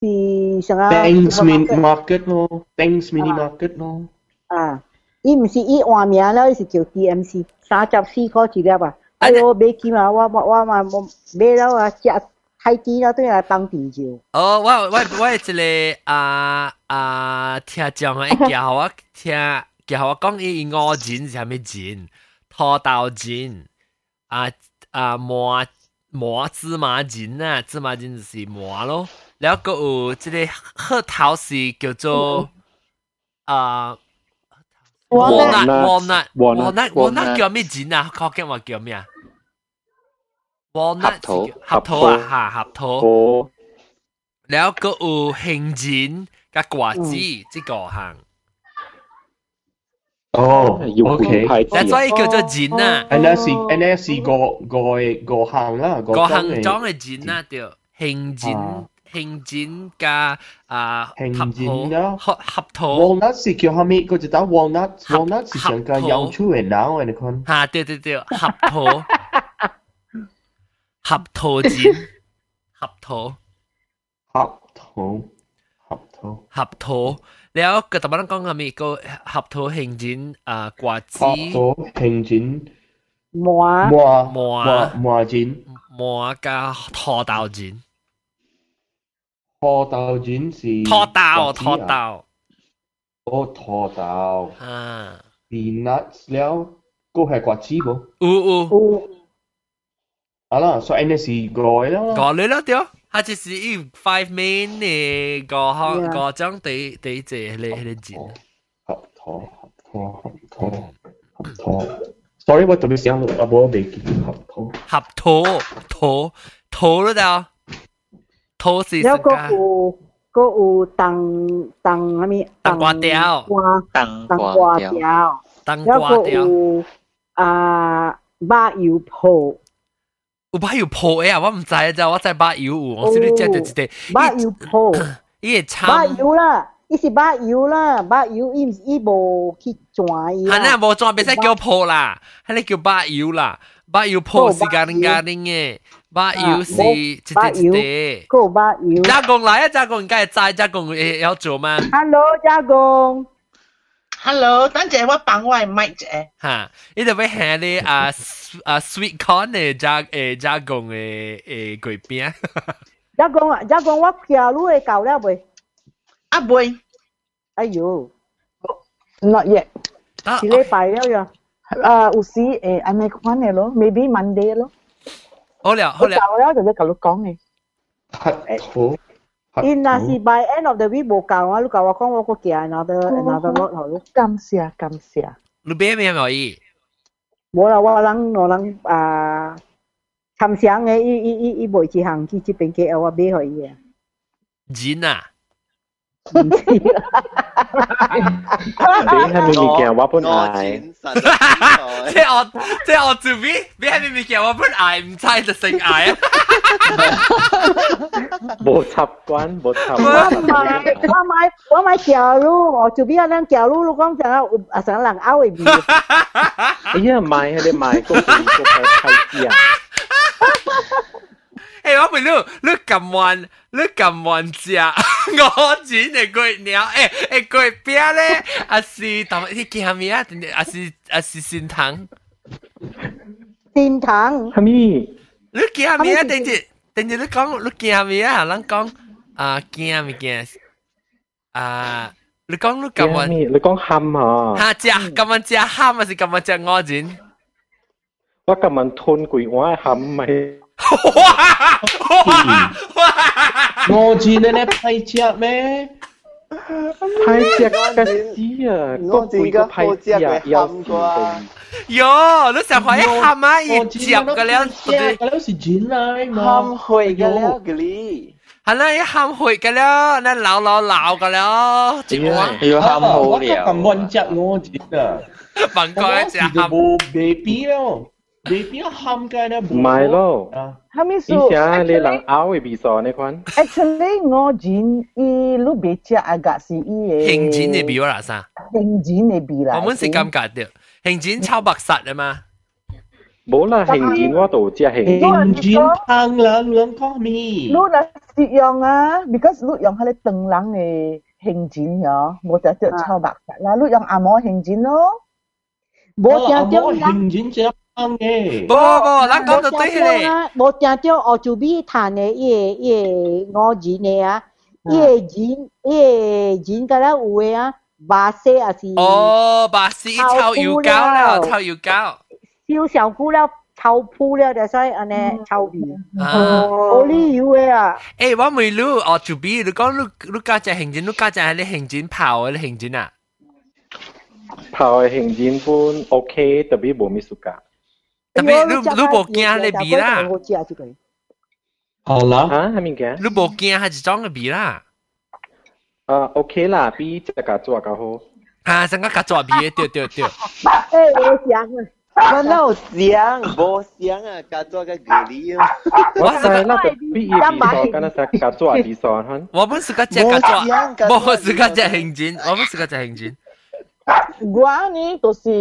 是什么 ？Thanks Mini Market 咯，Thanks Mini Market 咯。啊。 伊毋是伊换名了，伊是叫 DMC，三十四块一粒啊！哎呦，买起嘛，我我我嘛买了啊，食太甜了，对来放甜酒。哦，我我我一个啊啊，听讲啊，叫我听叫我讲伊五钱是啥物钱？土豆钱啊啊麻麻芝麻钱啊，芝麻钱就是麻咯。然后个有即个核桃是叫做啊。walnut walnut walnut walnut 叫咩剪啊？靠近話叫咩啊？walnut 合桃啊，嚇合桃。然後個有杏仁加瓜子，即個行。哦，OK，但所以叫做剪啊。and that 是 and that 是個個個行啦，個行裝嘅剪啊，對，杏仁。慶展嘅啊合桃，合合桃。Walnut 是叫蝦米？嗰隻打 walnut，walnut 是上個有出嚟鬧嘅，你看。嚇！對對對，合桃，合桃展，合桃，合桃，合桃，合桃。你有個特別講係咪個合桃慶展啊掛紙？合桃慶展，麻麻麻麻展，麻加河道展。拖豆煎是拖豆瓜子啊拖豆哦拖豆啊， ，peanuts 了，嗰系瓜子冇？有有。有啊啦，所以呢是改啦。讲你啦对，佢就是一 five main 嘅个项 Yeah. 个张第第只你你剪，合桃，合桃，合桃，合桃。Sorry，我特别想阿冇未记合桃。合桃桃桃咯就 土是了个有个有冬冬啥物？冬瓜条，冬瓜条，冬瓜条，有啊肉油泡。有把油泡诶啊！我毋知啊，我知把油有，我先你食着一块。把油泡，伊会掺。把油啦，伊是把油啦，把油伊伊无去转伊。啊，那无转，别使叫泡啦，迄个叫把油啦，把油泡是干干的诶。八幺是一一一，够八幺。家公来啊，家公，你该在家公也要做吗？Hello，家公。Hello，等陣我幫我麥啫。嚇，呢度會係你啊啊 sweet corn 嘅加誒加工嘅誒鬼餅。加工啊，加工我條路會搞了未？啊未。哎呦，not yet。是禮拜了呀。啊，有時誒，係咪款嘅咯？Maybe Monday 咯。好了好 Ko 了， tao lah jadi kalau kong eh. 合桃，合 in 那是桃。 by end of the week 冇搞啊，你搞我讲我个寄 another another lot 好咯， Kam sia, kam sia. 你边咩可以？冇啦，我人我人啊，参详嘅伊伊伊伊每次行去这边嘅我俾佢嘅，钱啊！唔知啦， 你系咪物件我本我来？钱实在即系我即系我做边边系咪叫我本挨唔猜就成挨啊！冇习惯，冇习我惯。买我买我买条路，我做边有人条路，你讲成日啊成日人拗嘅边，哎呀，买系你买嗰个个系太啲 啊！诶，我问你，你咁晚你咁晚食我钱嘅鬼鸟，诶诶鬼饼咧，啊是同你叫咩啊？啊是啊是善堂，殿堂系咪？你叫咩啊？定住定住你讲你叫咩啊？人讲啊叫咩叫啊？你讲你咁晚。你讲喊啊！吓只咁样只喊还是咁样只我钱？我今日吞鬼我喊咪，哇哇哇！ 我知你咧派只咩？太只个屎啊！我知个派好只佢有喊啩。哟，你成日一喊啊，一我知接嘅了，只个了是钱嚟嘛。喊会嘅了嗰啲，系啦，一喊会嘅了，那闹闹闹嘅了，接我要喊好我了咁揾只我钱啊！问我佢只喊。是冇 baby 咯 ，baby 喊嘅咧唔系咯。啊， Kami 以 su 前你人 actually 拗嘅比赛你看， actually 我jin i lu beca agak si i 兴钱你比我啦啥？ Hình jin ni bi 啦。我们是咁解的，兴钱超白实啊嘛。冇啦，兴钱我度只兴。认真听两两讲咩？ Lu na si yang ah because lu yang hale teng lang ni hình jin ya. Mo ta ta chao bak la lu yang amo hình jin lo. 冇正我正啦。认真只听 嘅。不不不，咱讲到对咧。冇正正我做边谈嘅嘢嘢我钱嘅啊，嘢钱嘢钱嘅啦有嘅啊，白色啊是哦，白丝臭油胶啦，臭油胶。烧上菇了，臭铺了就所以安尼臭味。啊，我呢油嘅啊，诶，我问你，哦，做边？你讲你你家只兴钱，你家只系你兴钱泡嘅，你兴钱啊？泡嘅兴钱本 OK，特别冇咩暑假。 特别你你冇惊你鼻啦，我知啊，这个。好啦，啊，系咪嘅？你冇惊系一种嘅鼻啦。啊，OK 啦，比这个做较好。啊，成个甲做鼻嘅，对对对。诶，我想啊， 我哪有想，无想啊，加做个隔离哦。我是那个毕业比赛，跟那是加做比赛哈。我们是个只加做，我是个只行进，我们是个只行进。我呢都是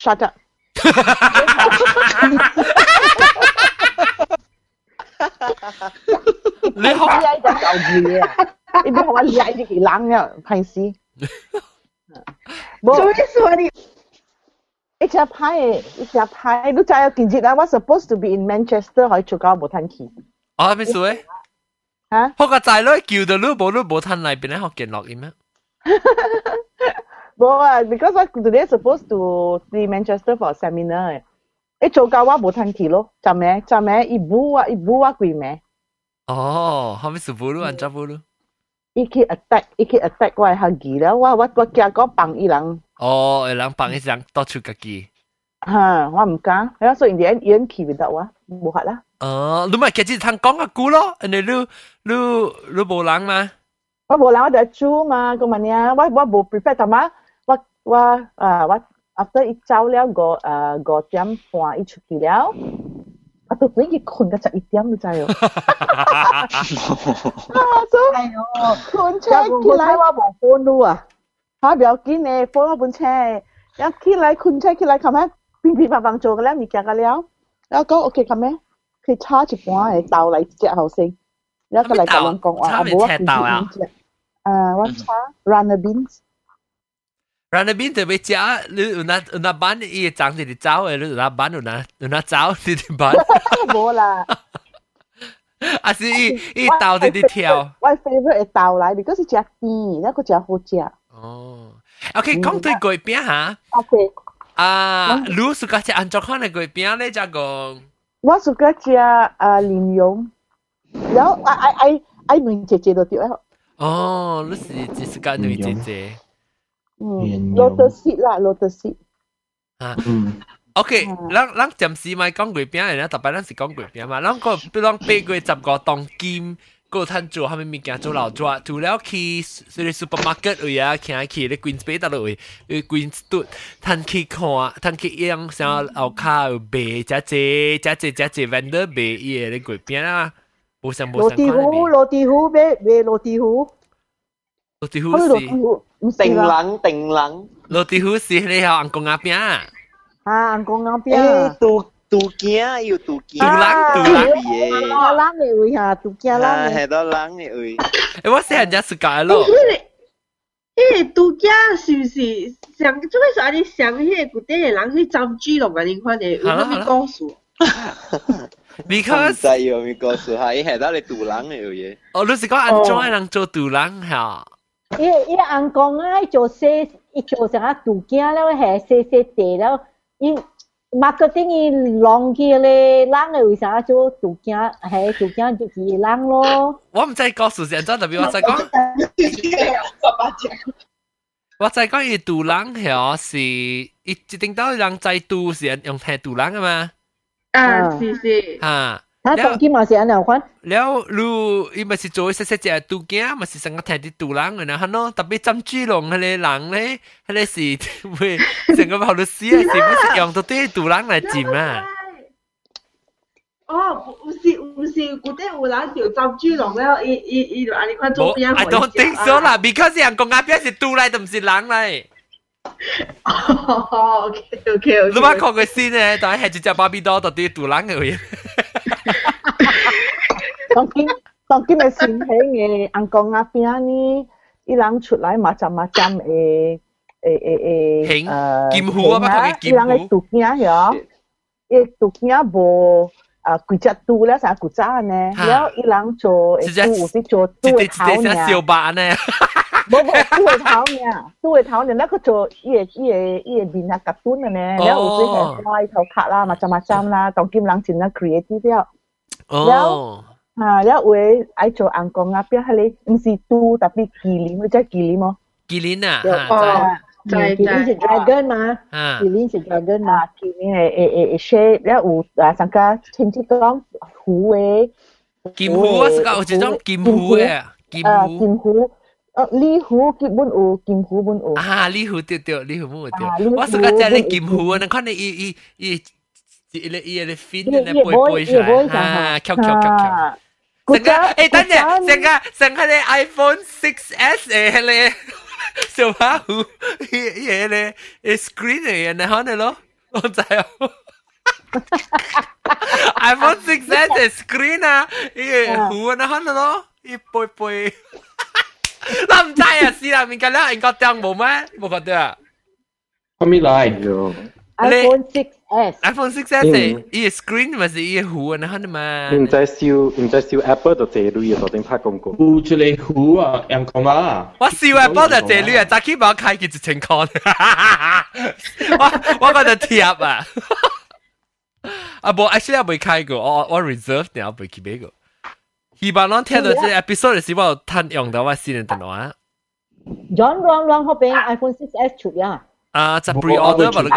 shut up。 你学曳就旧嘢啊！你边学我曳啲几冷啊？平时。所以说你。一只派，一只派，你知有件节啊？我 supposed to be in Manchester，可以做到冇摊去。啊，咩事诶？吓！我个仔女叫到你冇你冇摊嚟，边咧学见落嘅咩？ Well, uh, because what today supposed to see Manchester for seminar. Eh, choka wa bo tan kilo. Chame, chame, ibu wa ibu wa kui me. Oh, how many subulu and jabulu? Iki attack, iki attack wa hagi la. Wa wa wa kia ko pang ilang. Oh, ilang pang ilang to chu. Ha, wa mka. Yeah, so in the end, Ian ki without wa. Bo hat la. Ờ, lúc mà kia chỉ thằng con gu lo, anh ấy lu lu lu bồ lang ma? Wa bồ lang, wa da chu mà, cô mà nha, wa wa bồ prepare ta mà. 我我啊我 after 一走了个诶五点半一出去了。啊，到自己困到十一点都知哦。啊，所以困车起来我冇欢路啊！吓，不要紧嘅，欢我本车，一起来困车起来，咁样乒乒乓乓做嘅咧，物件嘅了，然后讲 OK 咁样，佢叉一半嘅豆嚟只后生，然后佢嚟同我讲话，冇啊，诶，我叉 runner beans。 然后边就被加，你有那有那班伊长啲啲走诶，你有那班有那有那走啲啲班。冇啦。啊是伊伊豆啲啲跳。我 favorite 系豆嚟，because 食甜，那个食好食。哦，OK，讲对粿饼吓。OK。啊，你是个食安怎款嘅粿饼咧？就讲。我是个食啊莲蓉，然后I I I I 女姐姐都对。哦，你是只是个女姐姐。 嗯，lotus seed 啦，lotus seed。啊，嗯，OK，咱咱暂时咪讲月饼嘅，特别咱是讲月饼嘛，咱个比如讲八月十个当金。个摊做下面物件做老抓，除了去所以 supermarket 位啊，行去咧 Queensbay 嗰度位，Queenswood 摊去看，摊去样像后卡有卖，只只只只只只 vendor 卖伊个咧月饼啊，无相无相。罗地虎，罗地虎卖卖罗地虎。罗地 虎是。定冷定冷。罗地虎是你有硬公鸭饼啊？啊，硬公鸭饼。杜杜惊要杜惊。杜冷杜冷嘢。杜冷嘅会吓，杜惊冷。系杜冷嘅会。诶，我成日只世界咯。诶，杜惊是唔是上？做咩说你上迄个古典嘅人去浸猪笼啊？你看你有咩告诉？Because 唔使有咩告诉下，伊系得你杜冷嘅嘢。哦，你是讲安怎人做杜冷吓？ 伊伊人讲啊，做细，伊做成啊杜惊了，系细细地了，伊。marketing 伊浪去咧，人嘅为啥做杜惊？系杜惊就是人咯。我唔知告诉先，真特别我再讲。我再讲伊杜人系是，伊一定到人在杜是用系杜人嘅嘛？啊，是是。吓。 他当今嘛是安样款？了，如伊咪是做细细只杜惊，咪是成个听啲杜人嘅啦，咯，特别浸猪笼嗰啲人咧，嗰啲是会成个跑律师啊，是不是用到啲杜人嚟浸啊？哦，唔是唔是，嗰啲有人条浸猪笼咧，伊伊伊就安尼款做边 I don't think so 啦，because 人讲阿边是杜嚟，都唔是人嚟。哦，OK OK OK。你冇看过先咧，但系系只只芭比多到啲杜人嘅嘢。 当今当今嘅新起嘅硬讲阿边呢，伊人出来嘛浸嘛浸诶诶诶诶诶，金虎啊，乜嘅金虎？伊人嘅杜惊嗬，伊杜惊无 啊几只杜咧，成古早呢，然后伊人做诶杜是做杜嘅头呢，小白呢。冇冇杜嘅头呢，杜嘅头呢，那个做伊个伊个伊个面啊夹端嘅呢，然后有时系开头卡啦，嘛浸嘛浸啦，当今人真系 creative 啲。哦，啊，一会爱做硬讲啊，边系你唔是都特别麒麟，或者麒麟么？麒麟啊，哦， 麒麟是 dragon 嘛，麒麟是 dragon 嘛，麒麟诶诶诶 shape，一有啊，上个亲戚讲虎诶，剑虎啊，是个有一种剑虎嘅，剑虎，剑虎， 呃，李虎基本有，金虎本有。啊，李虎对对，李虎本有对。我是个只你金虎啊，你看你伊伊伊。伊咧伊咧 fin 咧背背出来，啊，翘翘翘翘。成个诶，等阵，成个成个咧 iPhone 6S 诶咧， 小把虎，伊伊咧诶 screen 嚟嘅，你可能咯，我知啊。iPhone 6S 嘅 screen 啊，伊个虎啊，你可能咯，伊背背。我唔知啊，是啦，面嘅咧，应该掟冇咩？冇觉得啊？我未来咗。 iPhone 6S。iPhone 6S 伊 screen 咪是伊糊啊，你看嘛。唔再烧，唔再烧 Apple 就借镭啊，昨天拍广告。糊出嚟糊啊，人讲啊。我烧 Apple 就借镭啊，早起冇开佢一千块。我我觉得贴啊。啊不，actually 我未开过，我我 reserve 定我未去买过。希望咱听到这 episode 嘅时候，趁用到我新嘅电话。John Long Long 嗰边 iPhone 6S 出呀。啊，就 pre order 吧，你个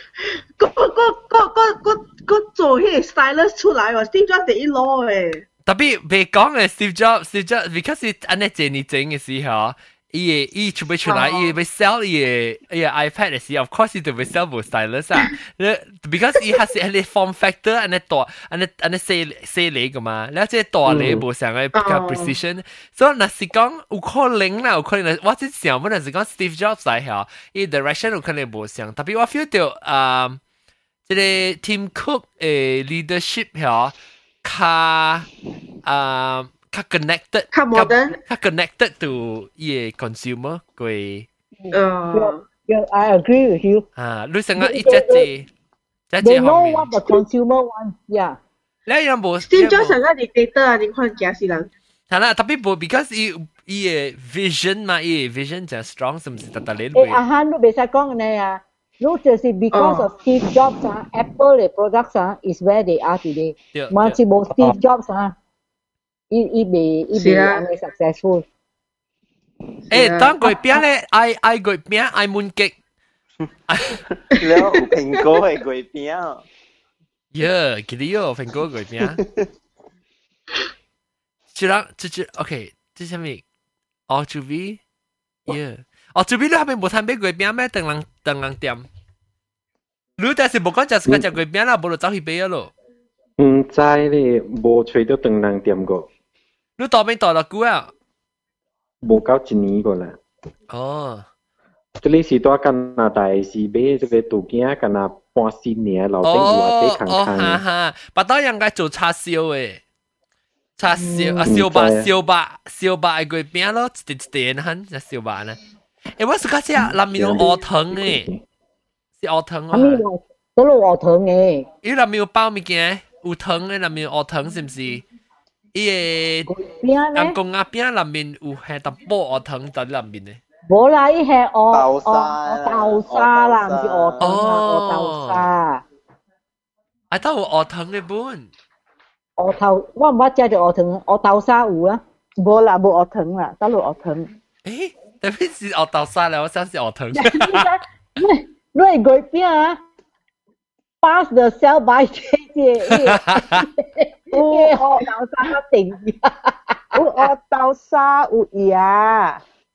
个个个个个个做迄个 stylus 出来喎，Steve Jobs 第一攞诶。特别别讲嘅 Steve Jobs，Steve Jobs，because 伊安尼做你整嘅时候， E, e 伊個伊準備出來，伊要 sell 伊個伊個 iPad 嘅時候，of course 伊就要 sell 部 stylus 啊。because 伊係安尼 e form factor 安尼大，安尼安尼細細嚟噶嘛。然後即大嚟無上嘅 precision。所以若是講有可能啦，有可能我即想，我若是講 Steve Jobs 嚟嚇，伊 direction 有可能無上。特別我 feel 到啊，即個 Tim Cook 嘅 leadership 嚇，卡啊。较 connected，较 modern，较 connected to 伊个 consumer 佢。嗯，I agree with you。啊，你成个一只字，只字 They know what the consumer wants. Yeah。你有冇？Steve Jobs 成个 dictator 啊，你看假死人。系啦，特别冇，because 伊伊嘅 vision 嘛，伊嘅 vision 就 strong，是唔是？特特你。诶，阿汉都未使讲嘅啊。No, just because oh. of Steve Jobs, uh, Apple the products uh, is where they are today. Yeah, Macam yeah. Steve Jobs, uh, it, it be it be yeah. successful. 诶，当佢边咧，爱爱佢边爱满极。แล้ว苹果系佢边啊？Yeah，佢哋有苹果佢边。即系即系，OK，即系咩？All to be，yeah。哦，做边你系咪冇睇俾佢边咩？等人等人点？你但是冇讲就系嗰只佢边啦，冇就走去俾咯。唔知咧，冇吹到等人点过。 你当边当到久啊？冇够一年过啦。哦。这里是在加拿大是买这个杜件，加拿半四年，老顶话俾看看。哦哈哈，把刀应该做叉烧诶，叉烧啊烧白烧白烧白个边咯，一啲一啲很，烧白呢。诶，我是讲只南面有鹅藤诶，是鹅藤啊。南面有都有鹅藤诶。伊南面有包物件，有藤诶，南面有鹅藤是唔是？ 伊个人讲啊边南面有系淡薄鹅藤在南面诶。冇啦，伊系鹅鹅豆沙啦，唔是鹅藤啊，鹅豆沙。啊，都有鹅藤嘅本。鹅头，我唔捌食着鹅藤，鹅豆沙有啦。冇啦，冇鹅藤啦，都有鹅藤。诶。特别是学豆沙咧，我想是学藤。你系佢边啊？Pass the sell by 这些， 有学豆沙定，有学豆沙有嘢，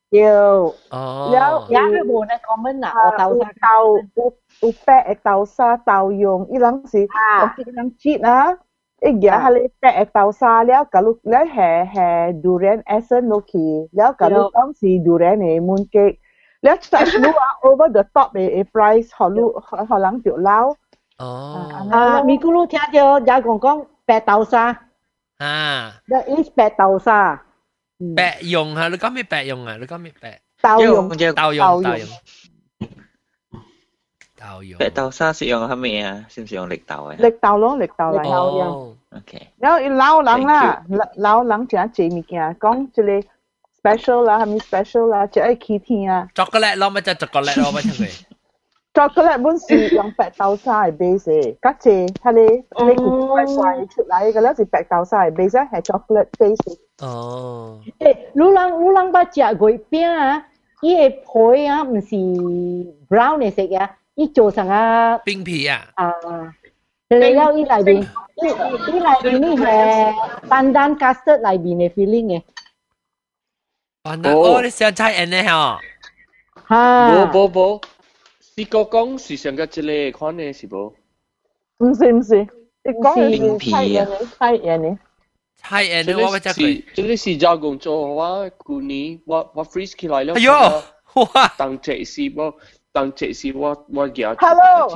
有。哦。有有佢冇咧 comment 啊，学豆沙豆有有白嘅豆沙豆用，伊人是我见人切啊。一嘢系你แตะเตาซาแล้วก็ลูกแล้วแห่แห่ดูเรนเอเซนโลคีแล้วก็ลูกต้องสีดูเรนเอมูนเกกแล้วจะรู้ว่า over the top เอเอ price เขาลูกเขาหลังเดี๋ยวเล่าอ๋ออ่ามีกูรู้听到有讲讲 白豆沙啊，that is 白豆沙白用啊，你讲咩白用啊？你讲咩白？豆用豆用豆用。豆用。诶豆沙是用系咩啊？是唔是用绿豆嘅？绿豆咯，绿豆嚟豆用。OK。然后老人啦，老人就系做物件，讲即个 special 啦，系咪 special 啦？只系 Kitty 啊。chocolate 咯，咪就 chocolate 咯，咪出嚟。 chocolate 本是用白豆沙嚟 base 嘅，家姐睇你你估怪怪出嚟嘅咧是白豆沙嚟 base 系 chocolate base。哦。诶，鲁人鲁人把食月饼啊，伊个皮啊，唔是 brown 嚟食嘅，伊做成啊冰皮啊。啊。嚟了伊内边，伊伊内边呢系 pandan custard 内边嘅 feeling 嘅。pandan 哦，你想猜 N 呢？吓？冇冇冇。 你个讲是上个一个款嘅是无？唔是唔是，你讲冰皮啊，菜嘢呢？菜嘢呢？我咪是，这个是加工做我旧年我我 freeze 起来了。哎呦，哇！当这是我当这是我我嘅。 Hello，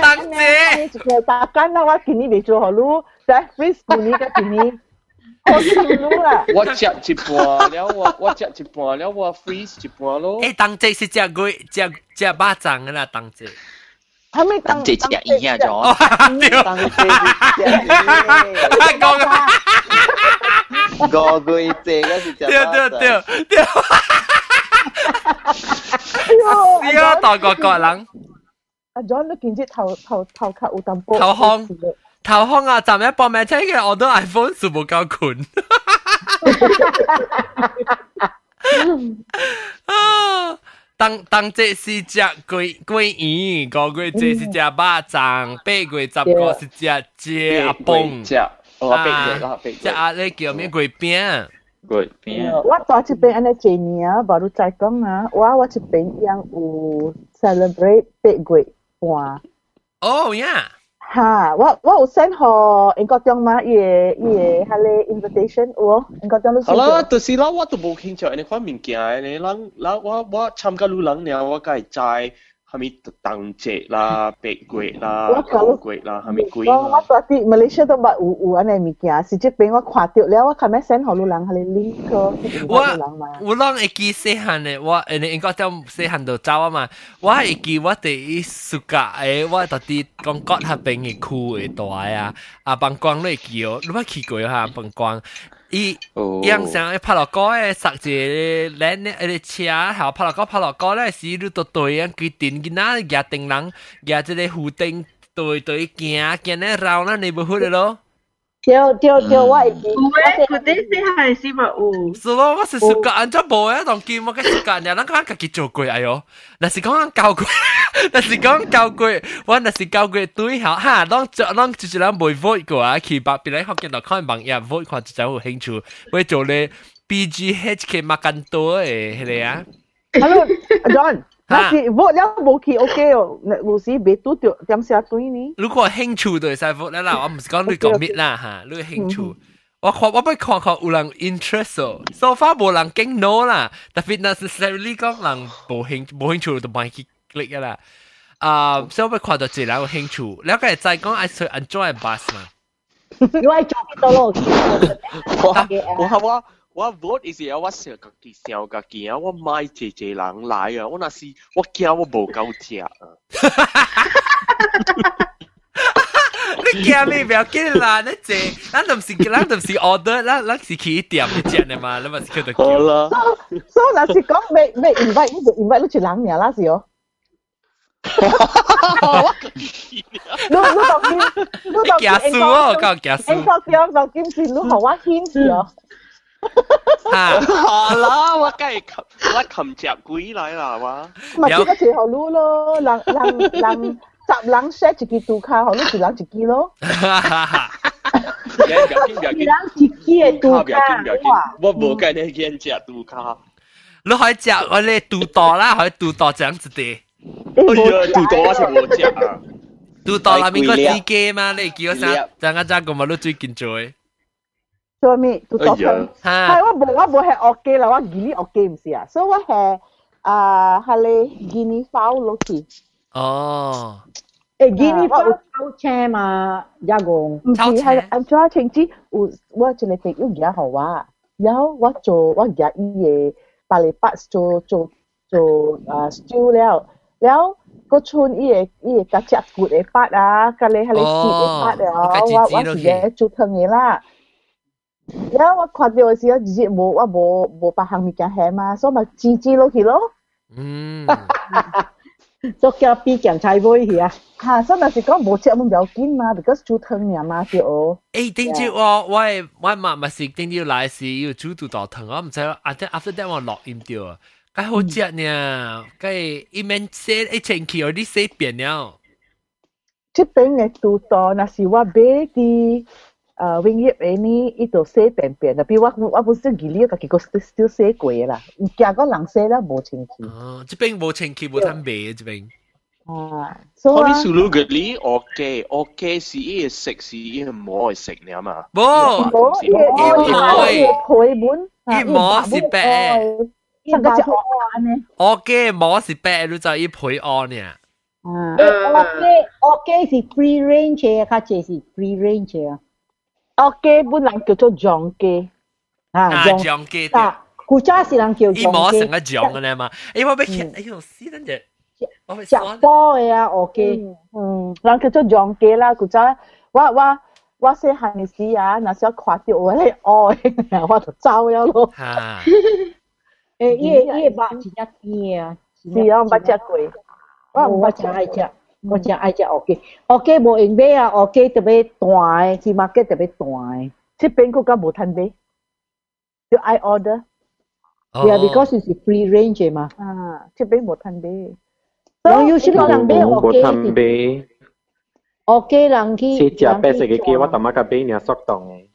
当这，就大间啦，我见你嚟做好咯，在 freeze 旧年嘅见你。 我食啦，我食一半了，我我食一半了，我 freeze 一半咯。诶，当这是食鬼食食肉粽嘅啦，当这。系咪当这食鱼啊？咗，对，当这讲个个月这个是食对对对对。死啊！大个个人。阿 John 都见只头头头壳有淡薄。头壳。 头空啊！站一搏命车嘅，我都 iPhone 全部够困。啊！当当这是只龟龟鱼，个龟这是只巴掌，八月十个是只只阿蹦。只哦，八月啦，八月。只阿你叫咩龟饼？龟饼。我到这边安尼几年啊，baru 再讲啊，我我这边yang 有 celebrate 八月半。哦呀！ 哈，我我有 send 互英国中嘛，伊个伊个迄个 invitation 有，英国中都。好啦，就是啦，我都冇兴趣呢款物件呢，人，人我我参加女人 呢，我梗系知。系咪当节啦、八月啦、九月啦，系咪贵啦？我嗰啲 Malaysia 都冇有有安尼物件，是即俾我看到了，我琴日 send 好多人系你 link 个，我我啷会记细汉嘅，我诶你应该将细汉度走啊嘛，我系记我第一暑假诶，我特啲讲国下边嘅区嘅大啊，啊帮光你记哦，你冇去过吓帮光。 伊样上拍落歌诶，塞住咱诶车，后拍落歌拍落歌咧，是你都对啊，佢电囡仔夹定人夹即个护顶对对行行咧绕啦，你唔会嘅咯。 对对对，我会记。有诶，嗰啲是系是嘛有。是咯，我是暑假按照无啊，当见我嘅暑假，然后咱家己做过哎哟，那是讲教过，那是讲教过，我那是教过对好哈，当做当就是咱未 vote 过啊，去白别嚟学见到看网页 vote 看就有兴趣，会做咧 BGHK 麦干多诶，系啊。 Hello, John. 那是我了冇去 OK 哦，有时未拄着点写对呢？如果兴趣就系福啦啦，我唔是讲你讲咩啦吓，你兴趣。我看我不看看有人 interest 哦，so far 冇人惊 no 啦，特别 necessarily 讲人冇兴冇兴趣就唔去 click 噶啦。啊，所以我看到自然有兴趣，了解再讲爱去 enjoy bus 嘛。你爱做几多咯？我我。我 vote 意思啊，我想家己想家己啊，我买一一人来啊，我那是我惊我无够食啊。你惊咩？不要紧啦，你这咱都唔是咱都唔是 order，咱咱是去店去食嘅嘛，你咪是叫做叫。好啦，所以那是讲未未 invite，你就 invite 你一人尔啦是哦。你你当今你当今假数哦，讲假数。英国点当今是你学我 hint 是哦。 啊，好啦，我梗系擒，我擒只鬼嚟啦，哇！咪即个时候攞咯，人人人十人 share 一支杜卡，好你一人一支咯。一人一支嘅杜卡，我冇跟你见只杜卡。你可以食我哋杜多啦，可以杜多这样子的。哎呀，杜多我是冇食啊。杜多那边个自己嘛？你叫我啥？阵间阵个咪都最近做。 做咩？都作声。系我冇我冇系学机啦，我记你学机唔是啊，所以我系啊系你记你 file 落去。哦。诶，记你 file 抽车嘛，一共。唔系系按照情节，我我就嚟俾要嘢好啊，然后我做我日依嘢八嚟八做做做啊 stew 了，然后个村依嘢依嘢夹只骨嘅八啊，隔离系你切嘅八啊，我我我时嘢做汤嘢啦。 然后我看到嘅时候，直接冇我冇冇把行物件下嘛，所以咪支支落去咯。嗯，做叫比检菜杯去啊。吓，所以咪是讲冇食咁要紧嘛，because 煮汤呀嘛就。诶，顶住我我我妈咪是顶住来是要煮到道汤，我唔知啊，即 after that 我落音掉啊，该好食呢，该一面写一千起，我啲写变了。即边嘅煮到，那是我买啲。 呃，永业诶呢，伊度写便便啦，比我我本身记哩，家己个 still 写过啦，加个人写啦无清气。哦，这边无清气，无贪味这边。啊，所以我哋数落个哩，OK OK 是伊个食是伊个冇去食呢嘛。冇，冇，伊个配本，伊冇是白，伊个只安呢。OK 冇是白，你就伊配安呢。啊，OK OK 是 free range 嘅，较济是 free range 啊。 哦，鸡本人叫做酱鸡，啊，酱鸡，啊，古早是人叫酱鸡，伊冇成个酱嘅咧嘛，哎，我俾睇，哎呦，死人只，食波嘅啊，哦鸡，嗯，人叫做酱鸡啦，古早，我我我细汉嘅时啊，那时候看到我咧，哦，我就走咗咯，吓，诶，伊伊肉真正甜啊，是啊，捌食过，我我真爱食。 我只爱食，OK，OK，冇用买啊，，OK，特别大，起码鸡特别大诶。这边国家冇摊买，就爱 order。对啊，because it's free range 嘛。啊，这边无摊买。所以有时人买乌。人去。是食白色嘅鸡，我他妈甲买尔速冻。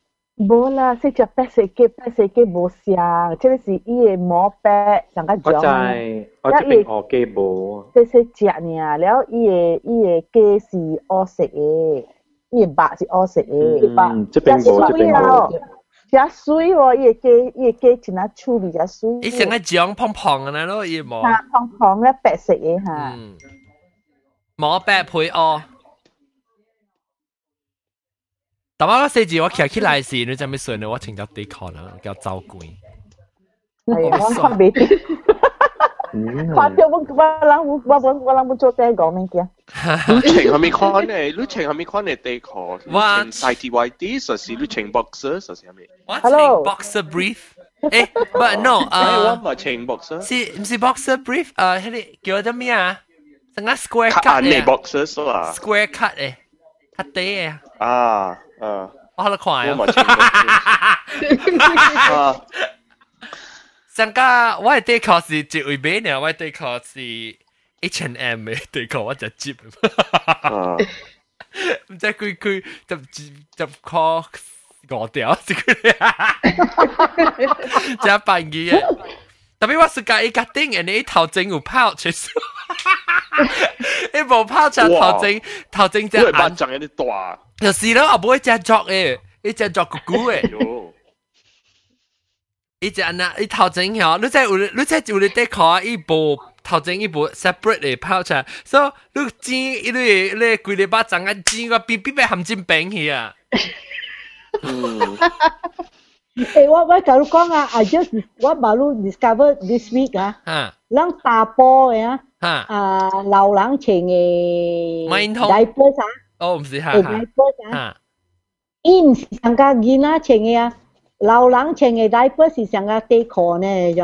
冇啦，识只白色鸡，白色鸡冇香，即系伊嘅毛白，上个酱。我知，我这边鹅鸡冇。即系只尔，然后伊嘅伊嘅鸡是黑色嘅，伊嘅白是黑色嘅。嗯，这边冇，这边冇。加水喎，伊嘅鸡，伊嘅鸡真系粗比较水。伊成个酱胖胖嘅咯，伊毛。吓，胖胖咧白色嘅吓。嗯。毛白配黑。 但我四字我骑起来时，你真咪算我请咗啲可能叫走鬼。系啊，我看未啲。发咗我我谂我我我谂我做第一个咩嘅？你请系咪看诶？你请系咪看诶地壳？我请 T Y D，实是你请 boxer，实是系咪？我请 boxer brief。诶，but no，诶，我唔系请 boxer。是唔是 boxer brief？诶，迄个叫做咩啊？成个 square cut 嘅。boxer 所啊。 square cut 诶，cut 底嘅。啊。 啊！我喺度看啊！啊！上家我系地壳是一位买呢，我地壳是 H&M 嘅地壳，我就接。唔知佢佢就就 call 我掉，是佢，真扮嘢。特别我是介一家丁人，你头整有泡出嚟，你冇泡就头整头整只眼长有啲大。 就是咯，我不会食作诶，你食作咕咕诶。伊只那伊头前嗬，你再有你再有你得看伊部头前伊部 separate 嘅泡出来，所以你煎伊你你规礼拜整啊煎个边边边含进饼去啊。诶，我我假如讲啊，I just 我马路 discover this week 啊，人打波嘅啊，啊老人穿嘅 diapers 啊。 哦，唔是哈哈。因是上个囡仔穿嘅啊，老人穿嘅 diaper 是上个短裤呢就。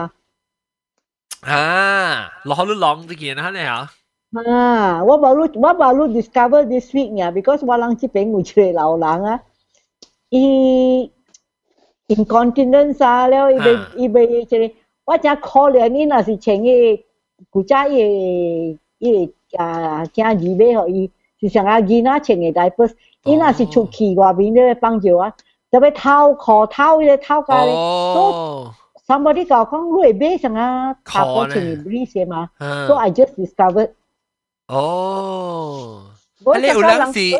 啊，落去浪啲件啊，你啊。啊，我冇路我冇路 discover this week 呀，because 我谂这边有一个老人啊，伊 incontinence 啊，了伊被伊被即个，我真可怜，伊若是穿嘅古早伊伊啊，惊儿买互伊。 是上啊囡仔穿嘅 diapers，囡仔是出去外面咧放尿啊，特別偷褲偷咧偷家咧，都 somebody 教講你係咩上啊，打波穿嘅 breeze 嘛，so I just discovered。哦。我你有兩時，你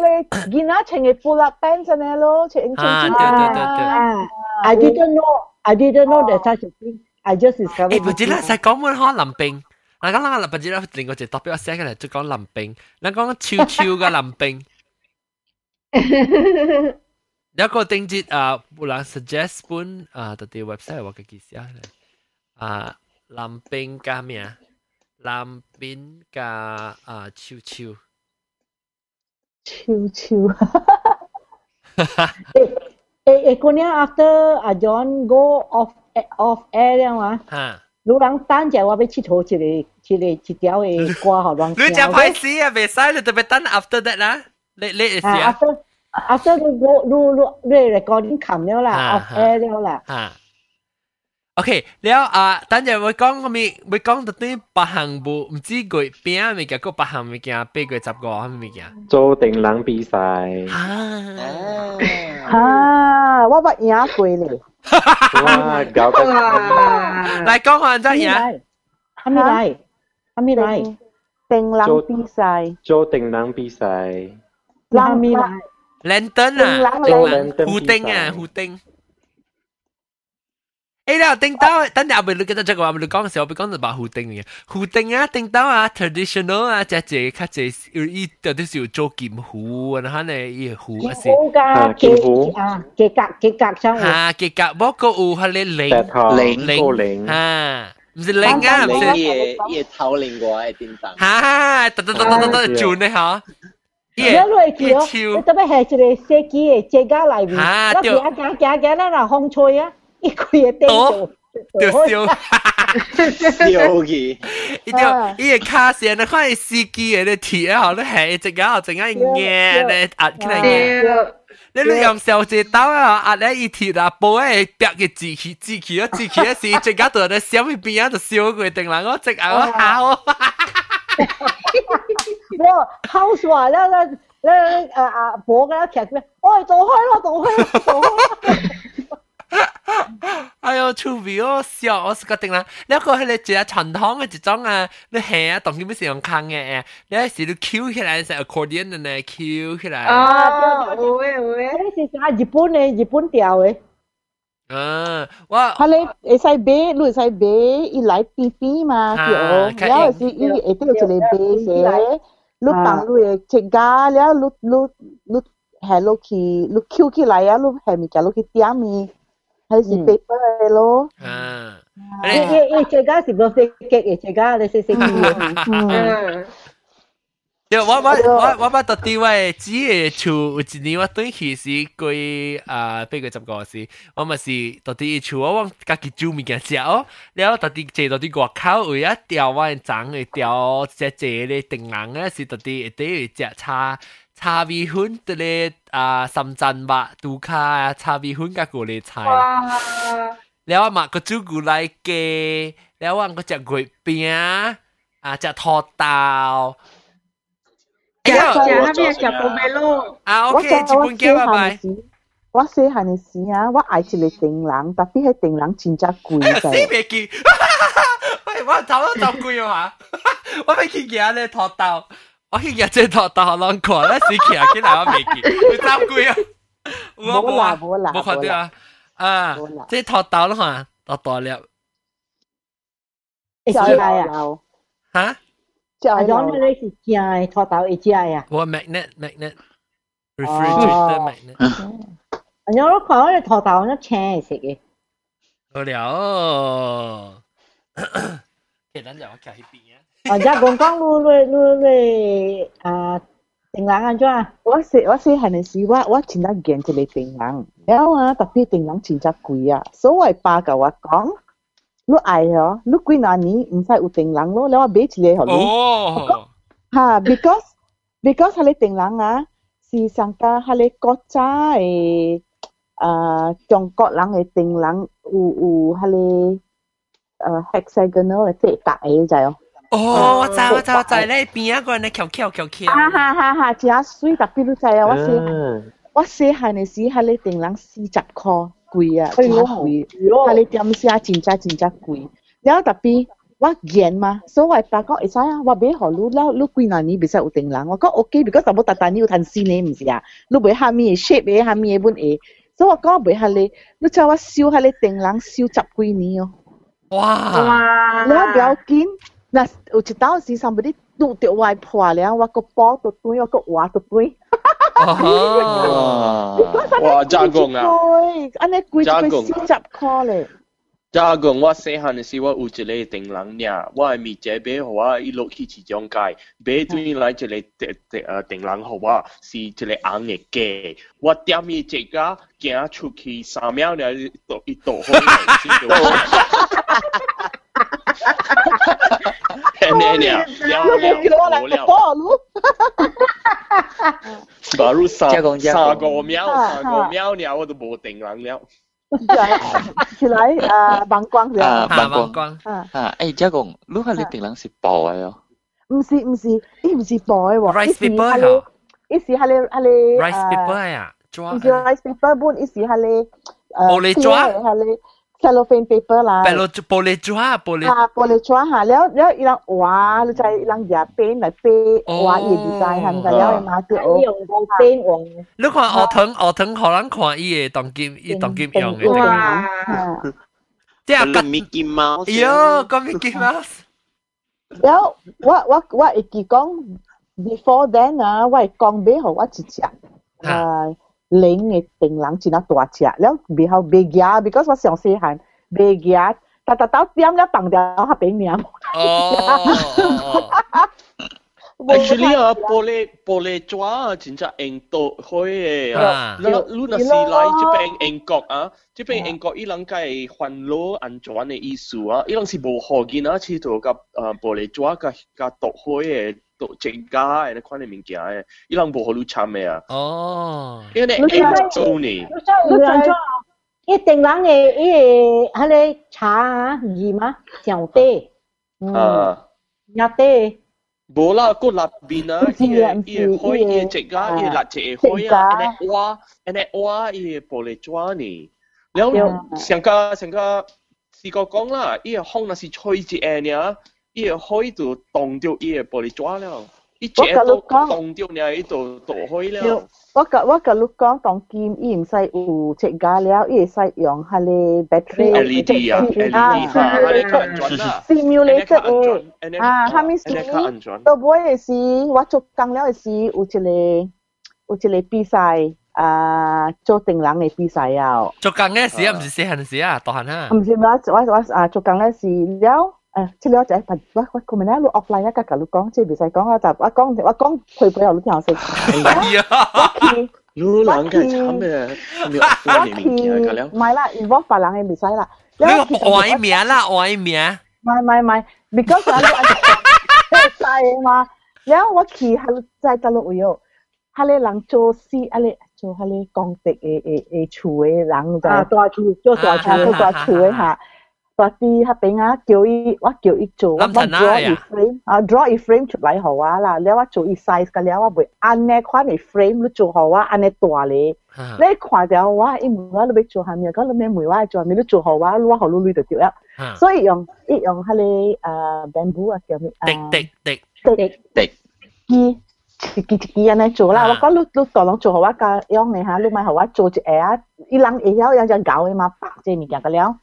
囡仔穿嘅布拉 pants 呢咯，穿穿穿啊！I didn't know, I didn't know that such a thing. I just discovered. 誒，唔知啦，實講乜可能病。嗱，讲嗱，不知啦，另外一特别我写嘅嚟，就讲林冰。嗱，讲超超嘅林冰。有一个定节啊，有人 suggest 本啊，特啲 website 我嘅记写嚟。啊，林冰加咩啊？林冰加啊，超超。超超。诶 诶诶，嗰年 after 阿 John go off off air 了嘛，吓， 有人等者，我要佚佗一个一个一条的歌，互人。你真歹死啊！袂使，你特别等 after that 啦，你你是啊。after after 你你你你你 recording 冚了啦，after 了啦。啊。OK，了啊，等者我講個咪，我講到啲八行步，唔知佢邊啊物件，個八行物件，八月十個啊物件。做定人比賽。啊！啊！我捌贏過咧。哇，搞得嚟讲下真赢。系咪嚟？系咪嚟？定冷比赛。做定冷比赛。系咪嚟？Lantern 啊，定冷，胡丁啊，胡丁。 诶啦，叮当，等下我哋记得即系话，我哋讲嘅时候，我哋讲到把胡丁嘅，胡丁啊，叮当啊，traditional 啊，即系较即系依到啲时候做剑胡，然后呢依胡啊先，剑胡啊，几格几格张啊，几格，不过有系你零零零零啊，唔是零啊，唔是也也头零过嘅叮当，哈，得得得得得转呢吓。耶！你特别系一个设计嘅，这个内面，我行行行行，咱若风吹啊！ 一开嘅灯就烧，烧去，一条伊个卡线，你看伊司机嘅咧铁啊，你系一间后一间硬咧压起来硬。你你用小只刀啊，压咧伊铁啊，煲诶白嘅支起支起啊支起啊时，一间度咧烧去边啊就烧过定啦，我即系我烤。我烤爽了，那那呃啊，婆跟他徛咩？喂，走开啦，走开啦，走开啦！ 哎呦，趣味哦，笑！我是决定啦，你一个系你一个传统嘅一种啊，你系啊，当然要是用空嘅，你系是你 Q 起来是 accordion 嘅呢，Q 起来。啊，有诶有诶，你是啥日本嘅日本调嘅？啊，我佢你会使买，你会使买，伊来边边嘛，对，然后是伊会得一个买些，你放你嘅切架，然后你你你系落去，你 Q 起来啊，你系咪叫落去点咪？ 系是 paper 嚟咯。啊，诶诶诶，最佳是个飞机嘅，最佳你识识嘅。对，我我我我捌到啲位只系厝有一年我对去是过啊八个十个时，我咪是到啲厝我往家己煮物件食哦，然后到啲坐到啲外口有一条我长嘅条只只咧定人咧是到啲啲只叉。 茶味粉的咧啊，深圳吧，杜卡茶味粉甲过嚟菜。แล้วอ่ะก็จูกูไลเกแล้วอ่ะก็จะก๋วยเปี๊ยอ่ะจะทอดเตา食食下面食pomelo 啊，OK，日本嘅拜拜。我细汉嘅时啊，我爱一个电人，特别系电人真正贵嘅。死未记，喂，我头都就贵啊嘛，我未见嘢咧托豆。 我去日即托大学浪过咧，死期啊！见嚟我未见，佢三句啊！冇啦冇啦，冇看到啊！啊，即系托到啦嘛，托到了。会食啊？吓？就系讲你是正嘅托到会食啊？我 magnet magnet refrigerator magnet。我我看我哋托到我青系食嘅。好了，其实就我企喺边 啊。哦，家公讲你你你啊，定人安怎？我细我细汉嘅时，我我真系见一个定人，然后啊，特别定人真系贵啊，所以爸甲我讲，你爱哦，你几廿年唔使有定人咯，然后买一个互你。哦。吓，because because 系你定人啊，是上加系你国家嘅啊中国人嘅定人，有有系你诶 hexagonal 嘅即系格嘅就系。 哦，我知我知我知咧，边一个人咧翘翘翘翘。哈哈哈哈，真水特别都知啊！我细我细汉嘅时，系你定人四十块贵啊，真贵。系你点写真真真真贵。然后特别我见嘛，所谓爸讲会使啊，我买好你啦，你几廿年别使有定人。我讲 OK，because 什么特特你要睇先你唔是啊？你买下面 shape 嘅，下面嘅本嘢。所以我讲买下你，你叫我烧下你定人烧十几年哦。哇！哇！你不要紧。 那我一当时上不得堵掉外婆了，我个包都堆，我个娃都堆。哇！加工啊！加工。加工。加工。加工。我细汉的时候，我有一个顶人呀，我系咪这边好啊？一路去市场街，别对来一个顶顶呃顶人好啊，是一个红的鸡。我点伊一家，行出去三秒了，一朵一朵哈。哈哈哈哈哈哈！呢了了了了，巴如三三个秒，三个秒了，我都无电笼了。起来啊，膀胱了。啊，膀胱。啊，诶，即系讲，你系你电笼是薄嘅哦。唔是唔是，伊唔是薄嘅喎。rice paper 系。伊是系你系你。rice paper 啊，抓。唔是 rice paper 本，伊是系你。玻璃抓。系 ซลโลเฟนเปเปอร์ลายแต่เรจะโปเลจัวโปเลอะโปเลจัวฮะแล้วแล้วอีหลังว้าเราจอีหลังอย่าเป็นแบบเปว้าอีดีไใจฮันกันแล้วมาคือโอ้ยเป็นวงแล้วก็ออถึงออถึงขอรังขวาอีเอตองกิมอีตองกิมยองเอว้าเจ้าก็มิกกี้เมาส์เยอก็มิกกี้เมาส์แล้วว่าว่าว่าอีกี่กอง before then นะว่าอีกกองเบ้ขอว่าจิจังอ่า 你嘅定人只那大隻，了比較白牙，because 我上細漢白牙，但但到點了放掉下俾你啊。哦。Actually 啊，玻璃玻璃抓真正英國開嘅啊，你你那是來呢邊英國啊，呢邊英國伊人嘅環路安全嘅意思啊，伊人是無好嘅啊，似做個啊玻璃抓個個毒開嘅。都正家诶，你看你物件诶，伊人无好你参嘅啊。哦，因为你做呢？伊定人嘅伊个迄个茶啊，二嘛上底，啊，入底。无啦，个立边啊，伊个伊个开伊个正家，伊个立只开啊，安尼挖，安尼挖伊个玻璃砖呢。然后上个上个试过讲啦，伊个风若是吹一下呢。 伊个海就冻掉伊个玻璃纸了，伊只都冻掉呢，伊就倒开了。我甲我甲你讲，当剑伊唔使有设架了，伊会使用下咧 battery LED 啊，LED 啊，下咧较安全啦，simulated 诶，啊，下面是到尾嘅是我做工了嘅是有一个有一个比赛。啊，做定人嘅比赛啊！做工嘅时啊，唔是细汉时啊，大汉啊！唔是我我我啊，做工嘅时了。 诶，即系我就系问，喂喂，佢咪咧录 offline 一格格录讲，即系唔使讲啊，就我讲我讲佢背后录条食。系啊，你两个惨嘅，你 offline 嚟面嘅了。唔系啦，involve 白人嘅唔使啦。你外名啦，外名。唔系唔系唔系，because 我我细嘛，然后我去系在大陆有，系你人做事，系你做系你讲的诶诶诶厝嘅人就。啊，大厝做大厝做大厝嘅吓。 嗰啲黑饼啊，叫伊我叫伊做，我 draw 伊 frame 啊，draw 伊 frame 出嚟好啊啦，แล้วว่า做伊 size 嘅แล้วว่า会按呢款嘅 frame 你做好啊，按呢大咧，你看到我伊问我你要做下面，咁你咩梅话做下面你做好啊，我好努力就掉啦，所以用一用系你诶 bamboo 啊叫咩？滴滴滴滴滴机。一支一支安尼做啦，我讲你你当啷做好啊？个样嘅吓，你咪好啊做一下啊，伊人会晓有只搞嘅嘛，白只物件个了。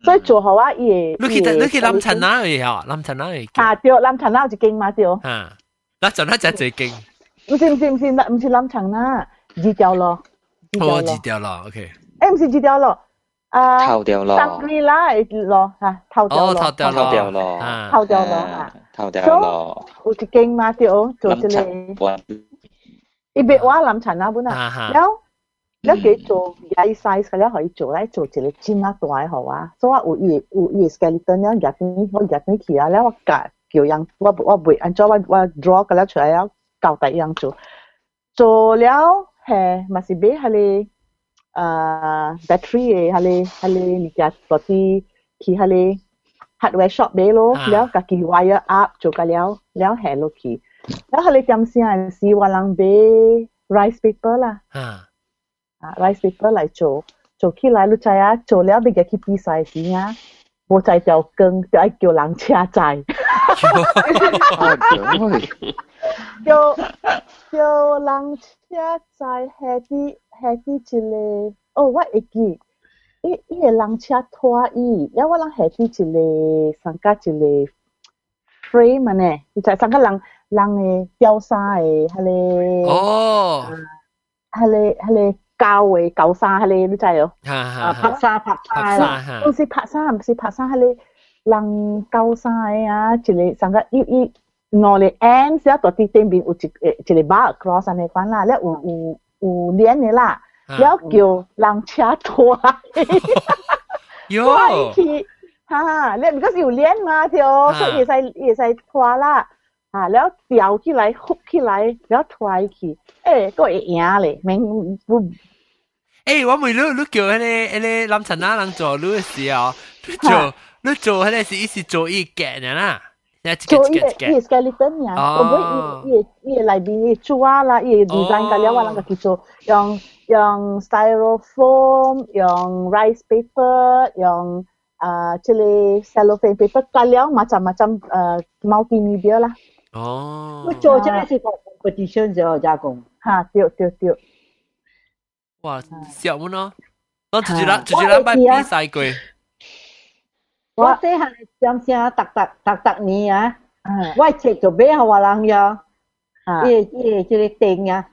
啊。所以做好啊，伊你去你去lâm陈那去啊，lâm陈那去。啊，对，lâm陈那有一间嘛对。啊，那就那只最劲。唔是唔是唔是唔是lâm陈那，二条咯。哦，二条咯，OK。诶，唔是二条咯。啊，头条咯。三里啦，咯吓，头条咯。头条咯。头条咯。头条咯吓。头条咯。有一间嘛对，做一个。伊别话lâm陈那本啊，有。 แล้ว佢做廿 size 嘅咧可以做咧做一个尖啊大好啊，所以我有伊有伊 skeleton 咧入边我入边去啊，咧我教叫人我我袂按照我我 draw 嘅咧出嚟啊，教第样做，做了系咪是俾系你诶 battery 嘅系你系你你家嗰啲去系你 hardware shop 俾咯，แล้ว家己 wire up 做嘅了，แล้ว系落去，แล้ว系你点先系话人俾 rice paper 啦。啊，rice paper 嚟 À, rice paper lại chỗ chỗ khi lại lúc chạy á chỗ léo bây giờ khi bị sai gì nhá. Bố chạy theo cưng cho ai kêu lắng chia chạy. Kêu kêu lắng chia chạy hết đi hết đi chỉ lệ ô what ý kì. Ý ý là lắng chia thua ý. Ya wa lắng hết đi chỉ lệ sang cá chỉ lệ free mà nè. Chạy sang cả lắng lắng ờ, ấy tiêu sai hay Oh. Hả là à, hả là 高诶高沙哈咧，你知哦？啊，拍沙拍沙啦，唔是拍沙，唔是拍沙哈咧，人高沙诶啊，一个上个一一我哋 M 是要到地对面有一诶一个 bar cross 安尼款啦，咧有有有连的啦，了叫人车拖，哟，哈，咧 because 有连嘛，就所以使也使拖啦。啊，了吊起来、呼起来，了踹起，诶、欸，个会赢咧，免不。诶、欸，我咪你你叫迄、那个迄、那个林陈啊，人做你时候，你做你做迄个是一是做一件嘅啦。做伊伊 skeleton 呀，我唔伊伊伊内边伊抓啦，伊 design 噶了話，人家做用用 styrofoam，用 rice paper，用啊，即個 cellophane paper 噶了，macam macam 誒 multimedia 啦。哦，我做这个是个 competition 就加工，哈，对对对。哇，笑么呢？我自己啦，自己啦，摆比赛过。我这下上声特特特特年啊，我切就俾好话人呀，伊伊即个定啊，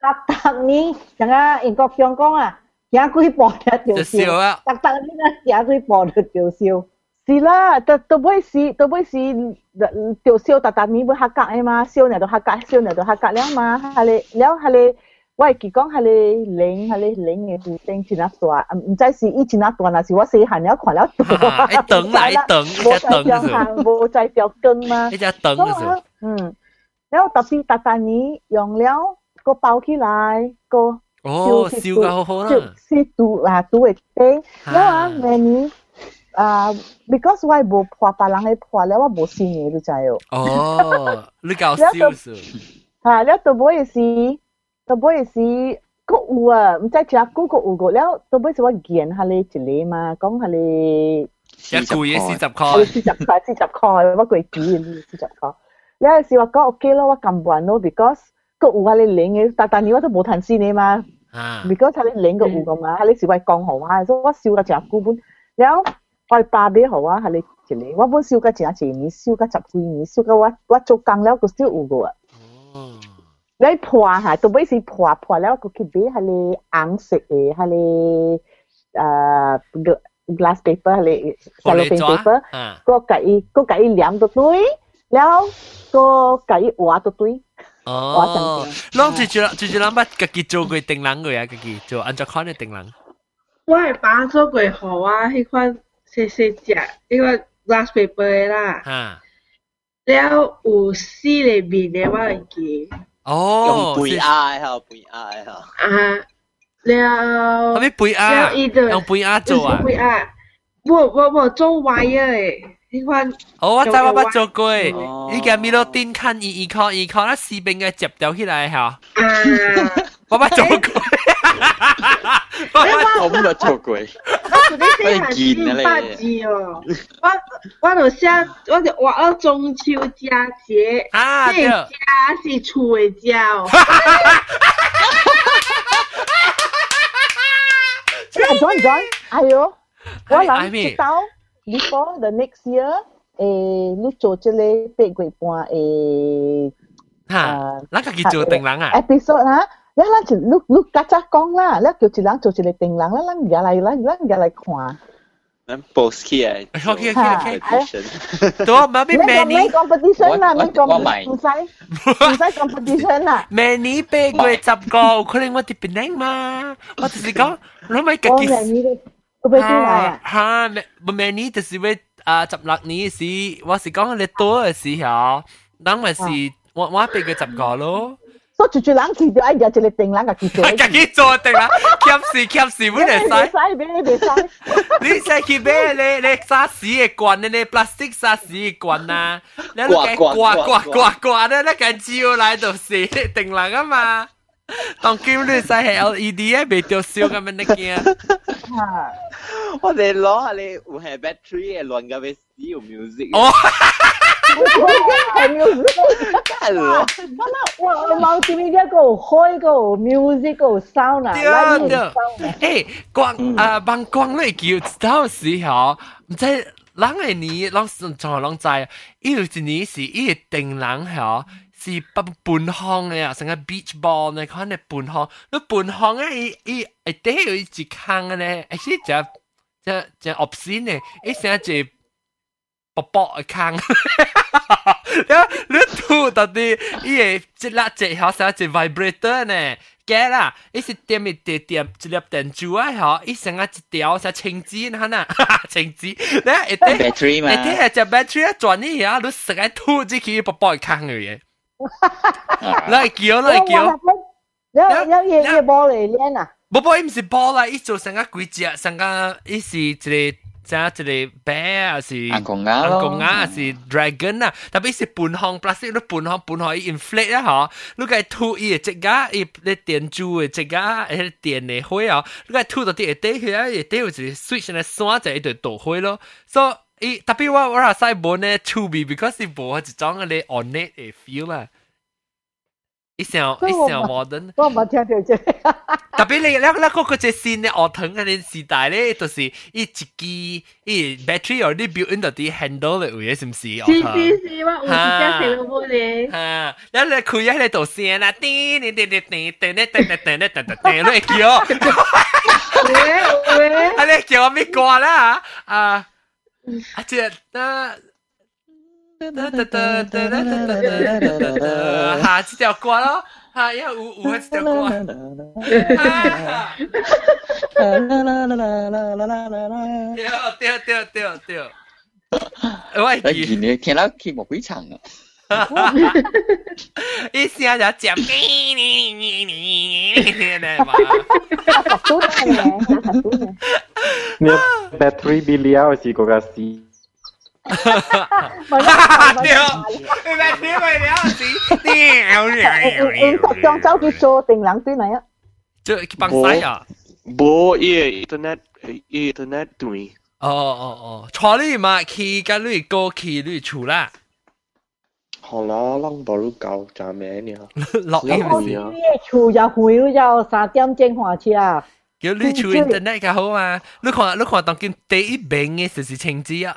特特年，像啊英国上讲啊，行几步就笑啊，特特年啊，行几步就笑。 是啦，都都不会是，都不会是，就烧达达面不黑格的嘛，烧热都黑格，烧热都黑格了嘛，哈然后哈哩，我系讲哈哩冷，哈哩冷的，就冷几那大，唔再是以前那大，那是我细汉了看了大，一等啦，一等，一等是吧？无再掉根吗？一只等是。嗯，了特别达达面用了，个包起来，个哦，烧个好好啦，烧煮啦，煮会甜，了啊，美女。啊，because 我冇破别人嘅破咧，我冇试嘢你知哦。哦，你搞笑死。吓，แล้วตัวบ่系是，ตัวบ่系是个有啊，唔知其他个个有个，แล้วตัวบ่系是我见下你一个嘛，讲下你。一个嘢四十块。四十块，四十块，我贵几呢？四十块。แล้ว是话讲 OK 咯，我咁惯咯，because 个有下你领嘅，但但系我都冇谈试你嘛。啊。because 下你领个有个嘛，下你是为讲好啊，所以我笑个只股本，แล้ว。 我爸俾好啊，系你一个，我本烧个真系年，烧个十几年，烧个我我做工了个少有个啊。哦。你破下，到尾是破破了个去俾系你红色嘅，系你诶 glass paper 系你 cellophane paper，个计个计两到堆，แล้ว个计画到堆。哦，啷住住住住啷乜？自己做过定冷嘅啊，自己做按照看嘅定冷。我系把做过好啊，迄款。 谢谢只呢個 last paper 啦。嚇！了有四個面嘅我會記。哦，用 VR 嚇，VR 嚇。啊，了。係咪 VR？用 VR 做啊？VR，我我我做 wire 誒。你看，哦，我知我捌做過，你見咪到頂看伊伊靠伊靠，那士兵嘅接掉起來嚇。啊！我捌做过。我冇乜做过，我见啊你。哦，我我就写，我就画咗中秋佳节，啊，这家是厝嘅家哦。John John，哎呦，我谂知道，before the next year，诶，你做这个八月半诶，吓，那个叫做定人啊？episode 啊。 然後咱就你你家家講啦，你叫一人做一個定人，咱咱入來咱咱入來看。咱 boss 起來。OK OK OK。對，冇咩 many。competition 啦，冇 competition，唔使唔使 competition 啦。many 八月十個，可能我哋變靚嘛，我只是講，你咪自己。我俾你啦。嚇，many 就是為啊十六年時，我是講你多嘅時候，當咪是我我八月十個咯。所以住住人去就哎呀，一个定人个去做。自己做定啦，夹时夹时本嚟使。使俾你哋使。你使去买你你沙士嘅罐，你你 plastic 沙士嘅罐啊，你你嘅刮刮刮刮咧，你嘅照嚟就是定人啊嘛。当今你使系 LED 啊，未掉烧咁样你惊。我哋攞下你有系 battery 嘅乱嘅 v 有 music。哦。系 咯，咁啊，我冇见呢一个开个 music 个 sound 啊，对对，诶，光啊，帮光咧叫到时候，唔知人系你，人从何人知，有一年是一定人嗬。 是不半项嘅啊，成个 beach ball 呢，可能半项，你半项啊，伊伊一定有一只坑嘅咧，而且就就就 obscene 嘅，一成只薄薄嘅坑， 你吐到底，伊会一粒一下啥一 vibrator 呢？假啦，伊是点一点点一粒电珠啊，吼，伊剩啊一条啥青枝那呐，青枝，那一点，一点只 battery 啊转一下，你剩个吐进去不爆坑个耶。来叫来叫，然后然后也也包了一脸啊。不不，伊毋是包啦，伊做成个鬼只，成个伊是一个。加一个 bear 是安公鸭，安公鸭是 dragon 啊，特别是半方 plastic 都半方半方 inflate 啊吼，你个吐伊个只鸭，伊咧电珠个只鸭，迄电个火啊，你个吐到啲个底去啊，个底有一个 switch 咧山就一直倒火咯，so 伊特别我我阿西无呢 to be because 伊无一种个咧 on it 个 feel 啦。一想一想 modern，我冇听到啫。特别你你你嗰个只线咧，学堂嘅时代咧，就是一支机，一 battery 有啲 built in 到啲 handle 嚟嘅，是唔是？是是是，我有时间成个冇咧。吓，然后你开喺你度声啦，叮叮叮叮叮叮叮叮叮叮叮叮，你叫，喂喂，啊你叫我咩歌啦？啊，啊只啊。 下次条歌咯，吓，因为有有一条歌。对对对对，我记你听到佢冇会唱啊。一声就讲你你你你你嘛。你 battery bilia 是嗰个是。 掉，你咪跳咪了死，掉。张走去做定两对嚟啊！即系帮晒啊！冇嘢，internet internet 对。哦哦哦，坐你嘛去跟你过去你厝啦。好啦，啷把路搞咋咩呢？落雨你厝就回咗三点钟下车啊！叫你厝 internet 较好嘛？你看你看当今第一名嘅就是青枝啊！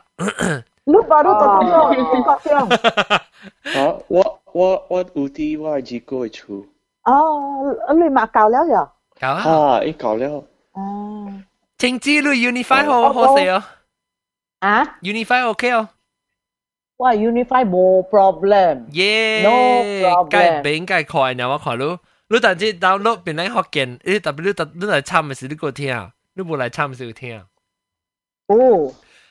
录吧录吧，挂掉。好，我我我有啲我ฮ่าฮ่าฮ่า呀？搞啊！啊，你搞了。哦。请记录 Unify 好好些哦。啊？Unify OK 哦。ว่า Unify no problem เย่ no problem ไก่เป็นไก่คอยนะว่าขอรู้รู้แต่ที่ดาวน์โหลดเป็นไรฮอกเกนเอ้แต่ไม่รู้แต่รู้แต่ชามมันสิรู้กูเที่ยวรู้บุไรชามมันสิกูเที่ยวโอ้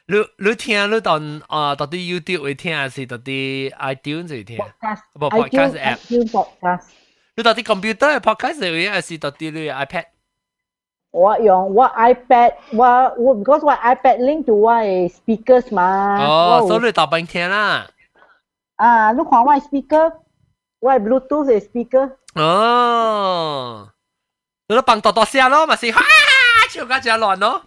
你你听你当啊到啲 YouTube 会听，还是到啲 iTunes 会听？不 podcast app。podcast。你到啲 computer 嘅 podcast 会，还是到啲你 iPad？我用我 iPad，我我 because 我 iPad link to 我 speakers 嘛。哦，所以你大半听啦。啊，你看我 speaker，我 Bluetooth 嘅 speaker。哦，你都放多多声咯，咪是哈，笑到真乱咯。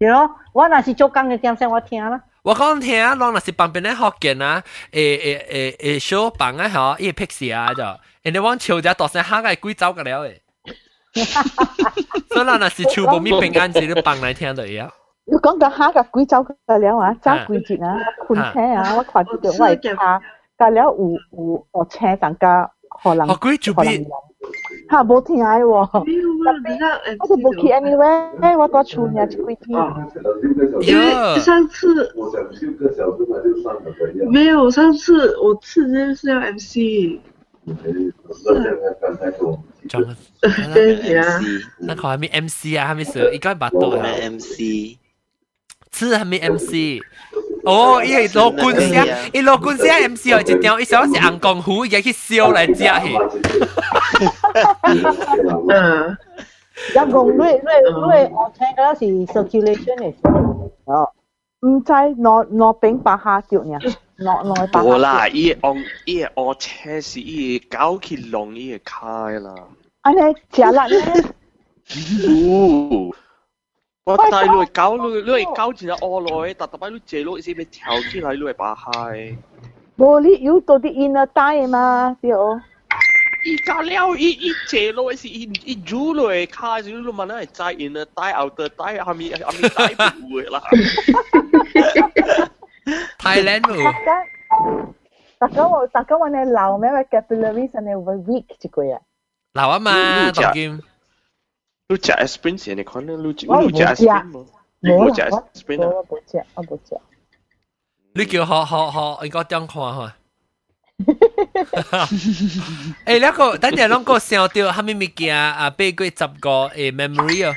对咯，我若是做工嘅点声，我听啦。我讲听，侬若是旁边咧福建啊，诶诶诶诶，小房啊吼，伊拍死啊就，人哋往潮只大声喊个鬼走个了诶。所以咱若是求无咪平安，只咧放来听就一样。你讲到喊个鬼走个了啊，走鬼节啊，困车啊，我看住着我会怕，个了有有学车，人家荷兰荷兰人。他没听爱我，听 anywhere，我出。因为上次没有，上次我次真的是要 MC。张哥，对呀，那还没 MC 啊，还没熟，一干把斗了。MC，次还没 MC。哦，伊系攞官声，伊攞官声 MC 系一条，伊想是硬功夫，伊去烧来食去。嗯，有讲你你你我听嗰是 circulation 嚟，哦，唔知攞攞饼白下脚呢，攞攞白。冇啦，伊按伊按车是伊搞起龙伊开啦。安尼食啦呢？ 我带你搞你你搞住我来，但特别你借落先俾跳起来，你把嗨。冇你有到啲 inner 带嘛，对哦。伊搞了，伊伊借落是伊伊煮落开，所以你问系在 inner 带 outer 带，系咪系咪带唔会啦？ Thailand 喎。 大家我大家我呢老咩 vocabulary 系呢 weak 一句啊。老啊嘛，当剑。 Lucha è sprint sì, ne con Lucha, oh, Lucha è sprint mà. Lucha è sprint à. Bố chả, à bố chả. Lý kiểu họ họ họ anh có tiếng hoa hả? Ê, lẽ có, tất nhiên nó có sao tiêu hai mươi mấy kia à, bảy cái tập có ê memory à.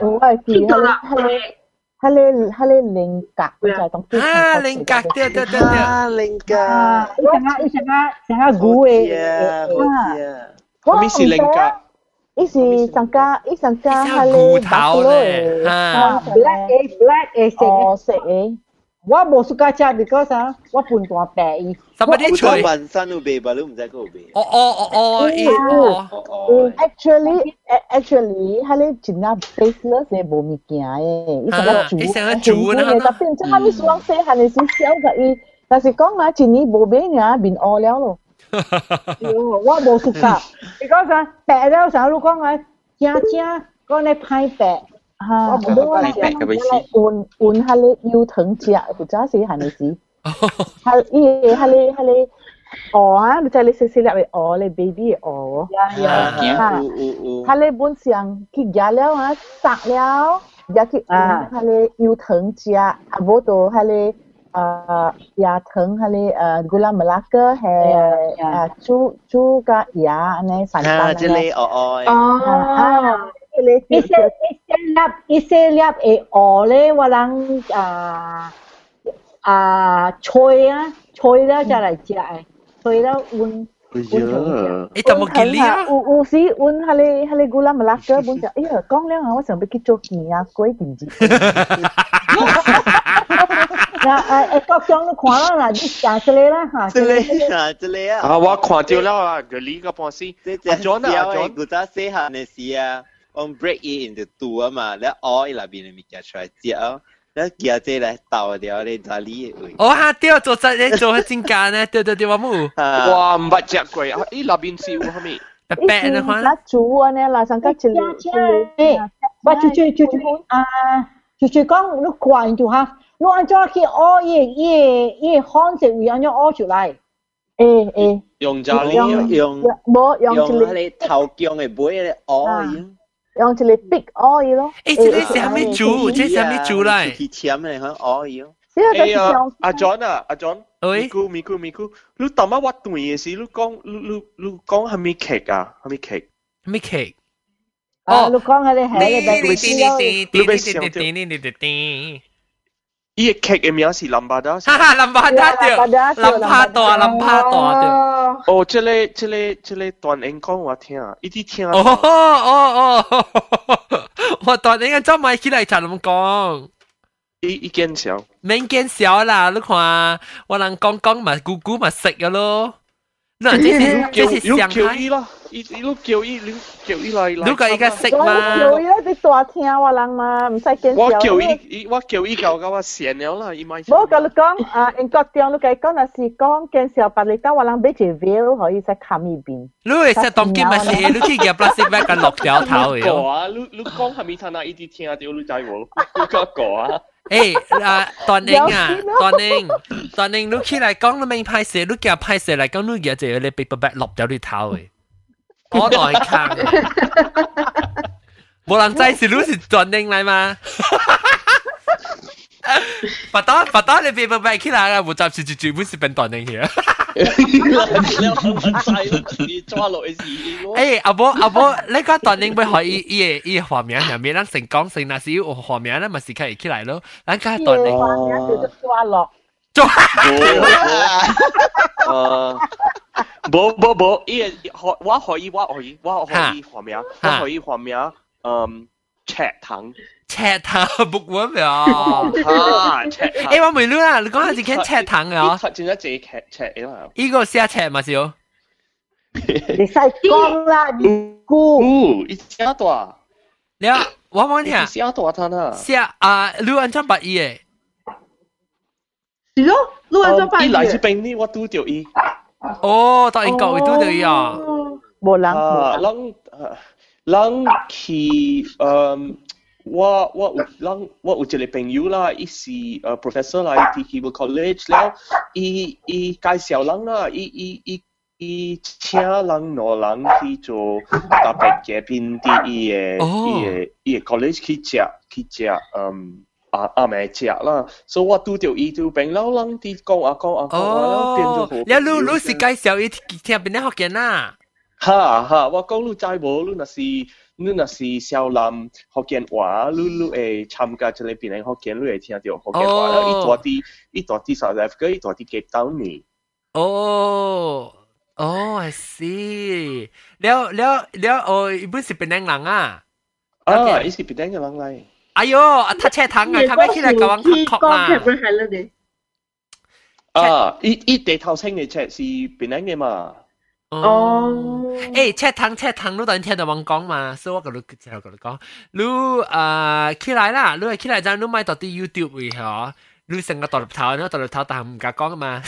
Ủa, gì? Hà lê hà lê linh cạc bây giờ trong kia. À linh cạc tiêu tiêu tiêu tiêu. À linh à, cạc. Sáng á sáng á sáng á gú ê. Không biết gì linh cạc ít gì sang ca ít sang ca hay là bạc lôi black a black a sẽ ờ, sẽ. Wa bo suka cha because ah wa pun tua pe i somebody choi ban san ube ba lu mza ko ube oh oh oh oh oh actually actually hale china baseless ne bo mi kia e i sa chu i sa chu na na ta pin cha mi suang se han si xiao ga i ta si kong ma chini bo be nya bin all liao lo 我冇暑假，because 啊，病了时候你讲啊，正正讲你歹病。哈，我冇话换换下你腰疼只，或者是系咪事？系伊系你系你鹅啊，你就你食食入嚟鹅，你 baby 鹅。呀呀，系你本上佢食了啊，杀了，也去啊，系你腰疼只，啊冇到系你 uh, ya teng hali uh, gula melaka he yeah, yeah. Uh, cu cu ka ya ne santan ha jeli o o oh ise lap ise lap e o ah, ah, ah, le walang a a choi a choi la ja lai ja ai choi la un Ya. Itu mungkin dia. U u si un hale hale gula melaka pun ja. Ya, kong leh awak sampai kicok ni aku ai kinji. 啊誒誒，各種都看啦，嗱，行出嚟啦嚇。出嚟啊，出嚟啊！啊，我看到啦，啊，個呢個波斯，阿 John 啊，阿 John，古早細漢嘅時啊，我 break it into two 啊嘛，你 all 入邊嘅物件出嚟之後。那家姐来倒掉你哪里？哦啊，掉做在你做真干呢？对对对，我冇。哇，唔捌食过啊！伊那边是有虾米？白白的话。那煮啊呢，那上个煮煮，诶，我煮煮煮煮啊，煮煮讲，你快点就哈。你按照去熬嘢嘢嘢方式会按照熬出来。诶诶。用炸呢？用用冇用用你头姜嘅杯嚟熬嘢。用一个 big oil 咯。诶，这个是虾米煮？这是虾米煮来？去签嚟响 oil。哎呀，阿 John 啊，阿 John，喂，咪咕咪咕咪咕，你当乜我对嘅事？你讲你你你讲系咪 cake 啊？系咪 cake？系咪 cake？哦，你讲系你系你咪你咪想到。 伊个 cake 嘅名是林巴达。哈哈，林巴达对，林巴达，林巴达对。哦，这个这个这个段英讲我听，一直听。哦哦哦，我段英真买起来就咁讲。伊伊见笑，免见笑啦！你看我人讲讲嘛，姑姑嘛食嘅咯。 嗱，这是这是上海。啦，伊伊都叫伊，你叫伊来来。你个依家食嘛？叫伊你大听我人嘛，唔使见笑。我叫伊，我叫伊教教我成了啦，伊咪。我跟你讲，啊，英国点你计讲那是讲见笑，把你当我人俾只 view 可以使冚一边。你会食当今咪是，你去夹 plastic bag 跟落条头嘅。个啊，你你讲系咪睇那一啲听到你知冇？你个个啊。 诶啊，段宁啊，段宁，段宁，你起来讲你明派写，你夹派写嚟讲，你夹就你 paper bag 落掉你头诶，我来看，冇人知是你是段宁嚟嘛？ 把刀把刀你 paper bag 起来啊，我暂时就全部是变段宁嘅。抓落去事。诶，阿伯阿伯，你个段宁会可以伊伊画面入面，咱成讲成那是有画面咧，咪是可以起来咯。咱个段宁画面叫做抓落。抓。诶，冇冇冇，伊个我可以我可以我可以画面，我可以画面，嗯，赤藤。 赤藤木碗咩啊？啊，赤藤。诶，我未รู้啊，你讲下自己赤藤嘅嗬？转咗自己赤赤嘅嘛？呢个写赤嘛少？你使讲啦，你估？哦，一写多。你啊，我问你啊，写多他呢？写啊，你按照八一诶？是咯，你按照八一。伊来自边呢？我拄着伊。哦，当然各位拄着伊啊。冇人。啊，人人去嗯。 我我有人我有一个朋友啦，伊是呃 professor 啦，伊去 Hebrew College 了，伊伊介绍人啦，伊伊伊伊请人攞人去做特別嘅邊啲伊嘅伊嘅伊嘅 college 去食去食嗯。啊啊咪食啦，所以我拄着伊就病老人啲講啊講啊講啊，變咗好。你你你是介紹伊聽邊啲學嘅啊？哈哈，我讲你知无？你若是你若是小南福建话，你你会参加这里边嘅福建，你会听到福建话啦。伊大啲，伊大啲 South Africa，伊大啲 Cape Town 呢。哦。哦，I see。了了了，哦，伊本是边人人啊？啊，伊是边人嘅人嚟。哎呦，啊，他车糖啊，他咪起来搞往黑壳啦。啊，伊伊地头清嘅车是边人嘅嘛？ 哦，诶，赤糖赤糖，你当听到我讲嘛？所以我个你之后个你讲，你诶起来啦，你系起来就你买到啲 YouTube 位嗬，你成个大粒头，你大粒头但系唔敢讲啊嘛，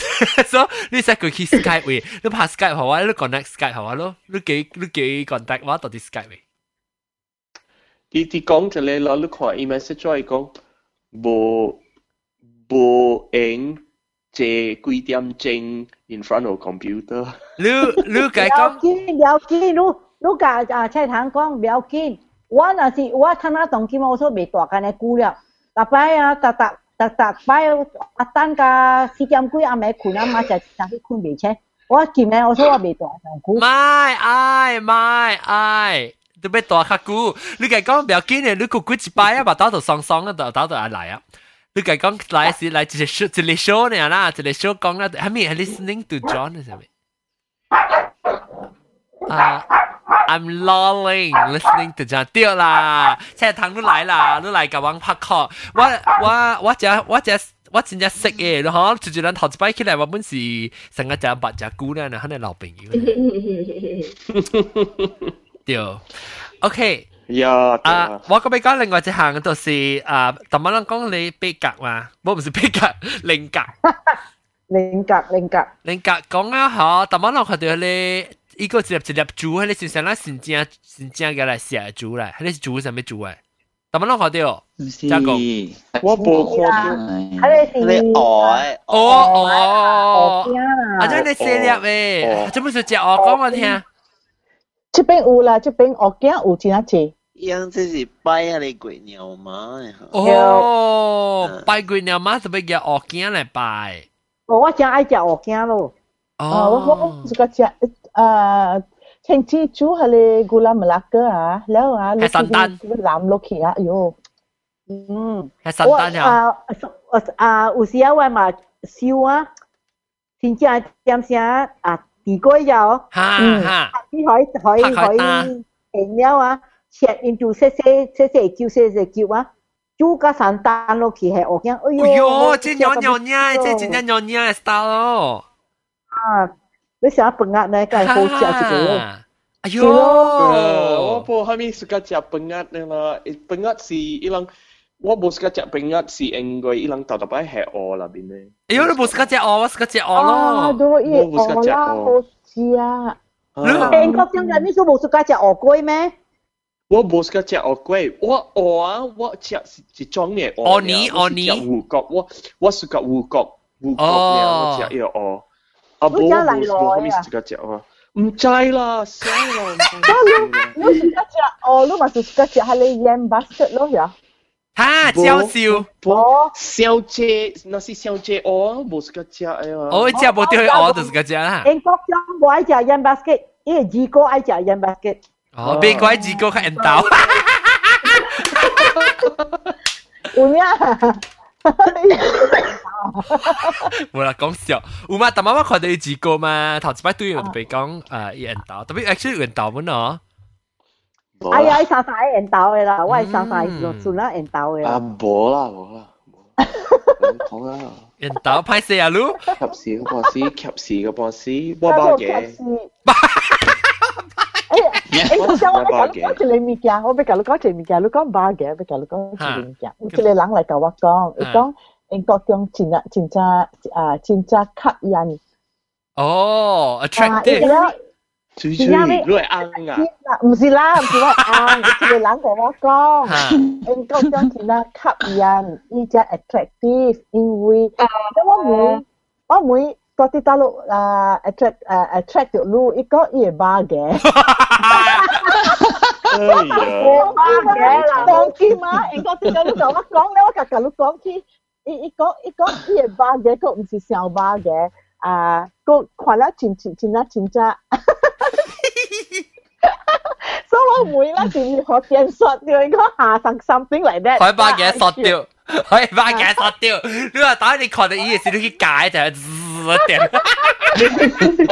所以你使佢去 Skype 位，你拍 Skype 好啊，你 connect Skype 好啊咯，你几你几 contact 我到啲 Skype 位。啲啲讲就你攞你看 email 出嚟讲，无无影。借几点钟 In front of computer。你你解講？不要緊，不要緊，你你甲啊菜堂講不要緊。我若是我睇下當今我所未大間嘅久了，逐擺啊，逐逐逐逐擺啊等甲四點幾暗暝困啊，馬就上去困未清。我今日我說我未大上久。咪 ai 咪 ai，都要大較久。你解講不要緊嘅，你個幾一擺啊，把打到爽爽啊，打打到來來啊。你讲讲来是来一个 show 一个 show 呢啦，一个 show 讲啦，系咪 listening to John 系咪？啊，I'm lolling listening to John 对啦，即系堂都来啦，都来甲我拍 call，我我我只我只我真正识嘅，然后就就咱头一摆起来，我本是成个只白只姑娘，系你老朋友。对，OK。 呀，啊，我咁你讲另外一项就是啊，特么人讲你逼格嘛，我唔是逼格，灵格，灵格，灵格，灵格讲啊吓，特么人看到你一个一粒一粒猪，你先生啦，先正先正嘅嚟写猪嚟，你是猪什么猪诶？特么人看到？唔是，我冇看到，系你你鹅哦哦，啊，即系你写粒诶，做乜事只鹅讲我听？这边有啦，这边鹅颈有真啊济。 样即是拜啊你鬼鸟妈。哦，拜鬼鸟妈是不叫鹅颈来拜？哦，我真爱食鹅颈咯。哦，我我这个食呃。成蜘蛛係你古拉馬拉哥啊，然後啊，你啲藍落去啊，喲，嗯，係神丹啊，啊啊，有時啊，我嘛燒啊，先正點聲啊，地瓜油，嚇嚇，你可以可以可以停了啊。切 into 细细细细嚿细细嚿啊，煮个散蛋落去系我讲，哎呦，哎呦，这nhỏ nhỏ呢，这真系nhỏ nhỏ嘅 style 咯。啊，你想饭鸭呢？梗系好食一个。哎呦，我冇系咪食个食饭鸭呢啦？饭鸭是一样。我冇食只冰鸭是应该伊人豆豆摆系鹅那边咧。哎呦，你冇食只鹅，我食只鹅咯。啊，都一鹅啦，好似啊。你英国点解你都冇食只鹅龟咩？ 我冇食只鹅龟，我鹅啊，我食一种嘅鹅。鹅泥，鹅泥。乌角，我我食个乌角，乌角嘅我食呢个鹅。啊，冇冇冇咪食只鹅。唔制啦，死啦！你你食只鹅，你咪食只系你盐 basket 咯，呀？哈，笑笑，小姐，那是小姐哦，冇是个只哎呀。我只冇对哦，就是个只啦。英国中我爱食盐 basket，因为二哥爱食盐 basket。 哦，边个爱二哥较人道？有咩？冇啦，讲笑。有嘛？但妈妈看到二哥嘛，头一摆对人被讲诶人道，特别 actually 人道本哦。哎呀，沙沙系人斗嘅啦，我系沙沙落算啦人斗嘅。啊，冇啦冇啦，好啦。人斗派四啊路，及时嘅波斯，及时嘅波斯，我包嘅。 诶，我想我讲讲一个物件，我俾教你讲一个物件，你讲巴嘅，俾教你讲一个物件。有一个人嚟教我讲，佢讲英国中真啊真正啊真正吸引。哦，attractive。 嘴嘴，你系啱啊？唔是啦，唔是话啱，系个人同我讲，英国将其他吸引，依只 attractive，因为我每我每 嗰啲大陆啊 attract 诶 attract 到路，一个嘢巴嘅。哎呀，巴嘅啦，当天嘛，英国啲大陆同我讲咧，我夹夹你讲起，一一个一个嘢巴嘅，佢唔是小巴嘅。啊，个看了真真真啊真真， 所以我每啦就要学电索掉，应该下层 something 嚟嘅。可以把嘅索掉，可以把嘅索掉。你话打你看到伊嘅时，你去解就系滋掉。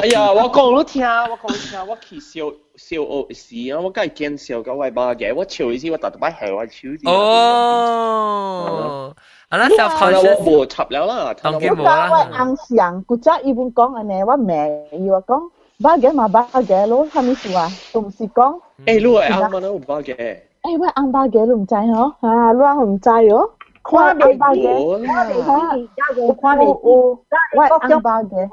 哎呀，我讲你听，我讲你听，我去小小学时啊，我梗系见小嗰位把嘅，我笑意思我特特摆系我笑啲。哦。啊，那 self 系啦，我冇插了啦，当然冇啦。我硬想，古早伊本讲安尼，我妹伊话讲， Bagay mah bagay lo, kami semua. Tum si kong. Eh, lu eh, ang mana bagay? Eh, wah, ang bagay lu macam yo. Ha, lu ang macam yo. Kuah be bagay. Kuah be. Wah, ang bagay.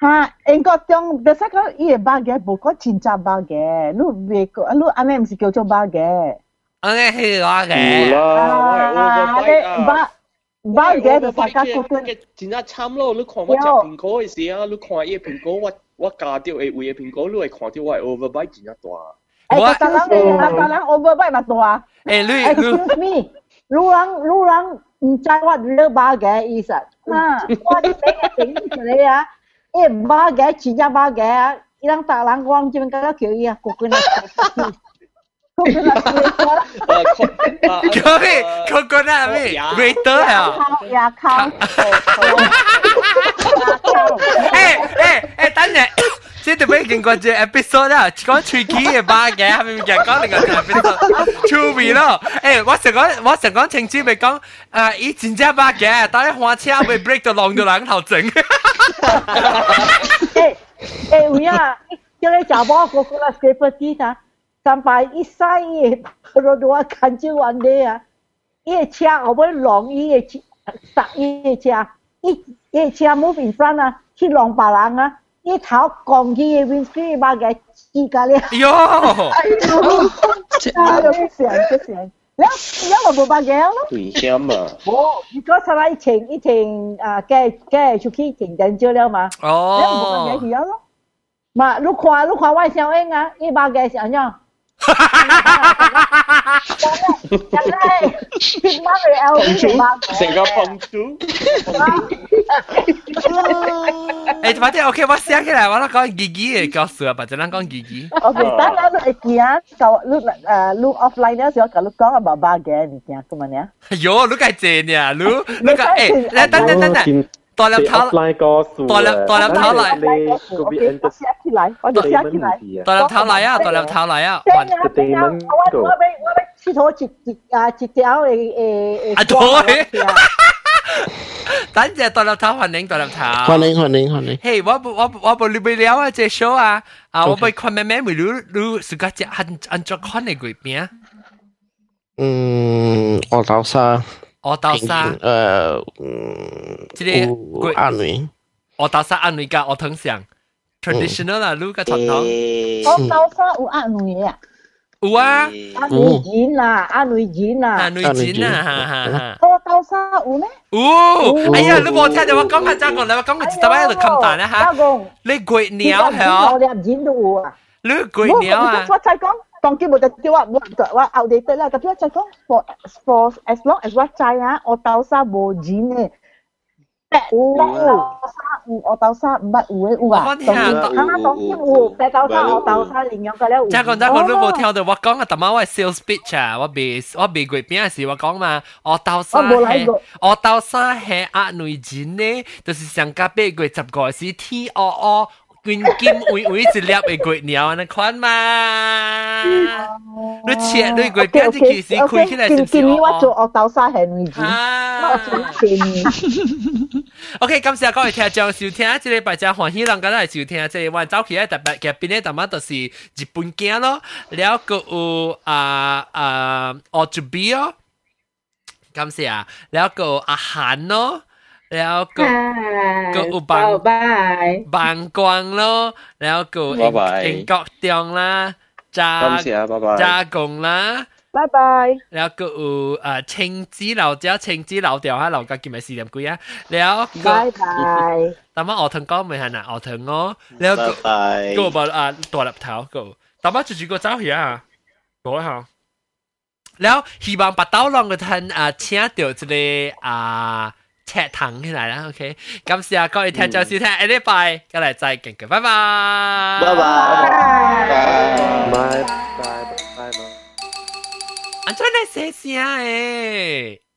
Ha, engkau tiang biasa kalau iya bagay, bukan cinta bagay. Lu beko, anh aneh mesti kau coba bagay. Aneh sih bagay. Lah, wah, wah, bagay. 唔係嘅，大家嗰陣真係慘咯！你看我食苹果嘅时啊，你看一苹果，我我加掉誒位嘅蘋果，你会看到我 overbite 真係大。誒，大人誒，大人 overbite 咪大。誒，你誒，excuse me，路人路人唔知我六八嘅意思。嗯，我哋俾嘅苹果嚟啊，一八嘅，七加八嘅，一人大人光只咁多叫嘢，個個都。Coffee, coconut mi, greater hả? Dạ, dạ không. Ê, ê, ê, tánh nhẹ. Chứ tụi bây kinh qua chơi episode đó, chỉ có tricky cái ba cái, hay mình chẳng có được cái episode. Chu vị đó. Ê, tôi sẽ nói, tôi sẽ nói chính chỉ bị nói, à, ý chính ra ba cái, tại hoa xe bị break được lòng được lãng thầu chỉnh. Ê, ê, ui à, cho lấy chào bó của cô là sếp tí ta. 诶诶，会啊，叫你找波个个啦 safety 啊。sampai isai rodoa kanju ande ya ye chia ở bên lòng ye sa ye chia ye chia move in front à khi lòng bà lang à ye tháo còn ye windscreen ba cái chi cả liền yo cái xiềng cái xiềng แล้วแล้วมาบ่嘅咯，危险啊！哦，如果实在情一情啊，嘅嘅出去情人咗了嘛，哦，แล้ว冇嘅系咯，嘛，你看你看我小英啊，一把嘅想样。真系点解你 L 成个碰珠？诶，或者 OK，我写起来，我哋讲自己 Você é pontu. Eh, mati okay, what's that? Kena, wala kau gigi, kau suka apa? Jangan kau gigi. Okay, tak lah lu ikhya. Kau lu lu offline ni, kau kalau kau apa bagai ni ikhya, kau mana? Yo, lu kau je ni, lu lu kau eh, dah dah dah dah. 粒头，代粒代粒头嚟，我写起来，我就写起来。代粒头嚟啊，代粒头嚟啊。我我我俾我俾试图一一啊一条诶诶诶。啊对。等阵代粒头欢迎代粒头。欢迎欢迎欢迎。嘿，我我我我你未了啊，这 show 啊，啊我被看妹妹咪你你是个只按按照看嘅鬼片。嗯，我到啥？ 我豆沙，诶，嗯，即系阿女，我豆沙阿女加我藤上，traditional 啦，你个传统。我豆沙有阿女啊。有啊，阿女剪啦，阿女剪啦，阿女剪啊，哈哈哈。我豆沙有咩？有，哎呀，你冇听到我讲紧咋个？你话讲紧一dabei喺度咁大咧吓？你鬼鸟系啊？我哋剪到啊！你鬼鸟啊！我再讲。 当机冇就叫我冇就话 outdated 啦，但系我就讲 for for as long as 我知啊，我豆沙冇钱嘅，白有豆沙有，我豆沙唔捌有嘅有啊。我听啊，当天有白豆沙，我豆沙领养嘅咧有。即系讲真，我都冇听到我讲啊，特晚我系 sales pitch 啊，我被我被鬼边嘅时我讲嘛，我豆沙系我豆沙系压内钱咧，就是上加俾佢十个是 T O O。 捐金会会一粒嘅鬼鸟那款嘛？你切你鬼边只其实开起来是唔是？我做我豆沙系唔知，我做钱。OK，感谢各位听众收听，这礼拜真欢喜人家来收听，这晚早起咧特别嘅边咧特晚就是日本镜咯，了个有啊啊奥朱比哦，感谢啊，了个阿韩咯。 แล้วก็ก็อุบังบางกวาง咯แล้วก็เอ็งกอกเตียง啦จ้าจ้ากง啦拜拜。แล้วก็有诶青子流掉青子流掉下流家叫咪四点几啊？แล้วก็拜拜。但系我同讲咪系嗱，我同我แล้วก็ก็บอกอ่าตัว立头ก็但系就住个走去啊，讲下。แล้ว希望把刀浪嘅thân啊请到一个啊 赤藤起來啦，OK，感謝各位聽眾收聽，下禮拜再嚟再見嘅，拜拜，拜拜，拜拜。拜拜。安怎嚟寫聲誒？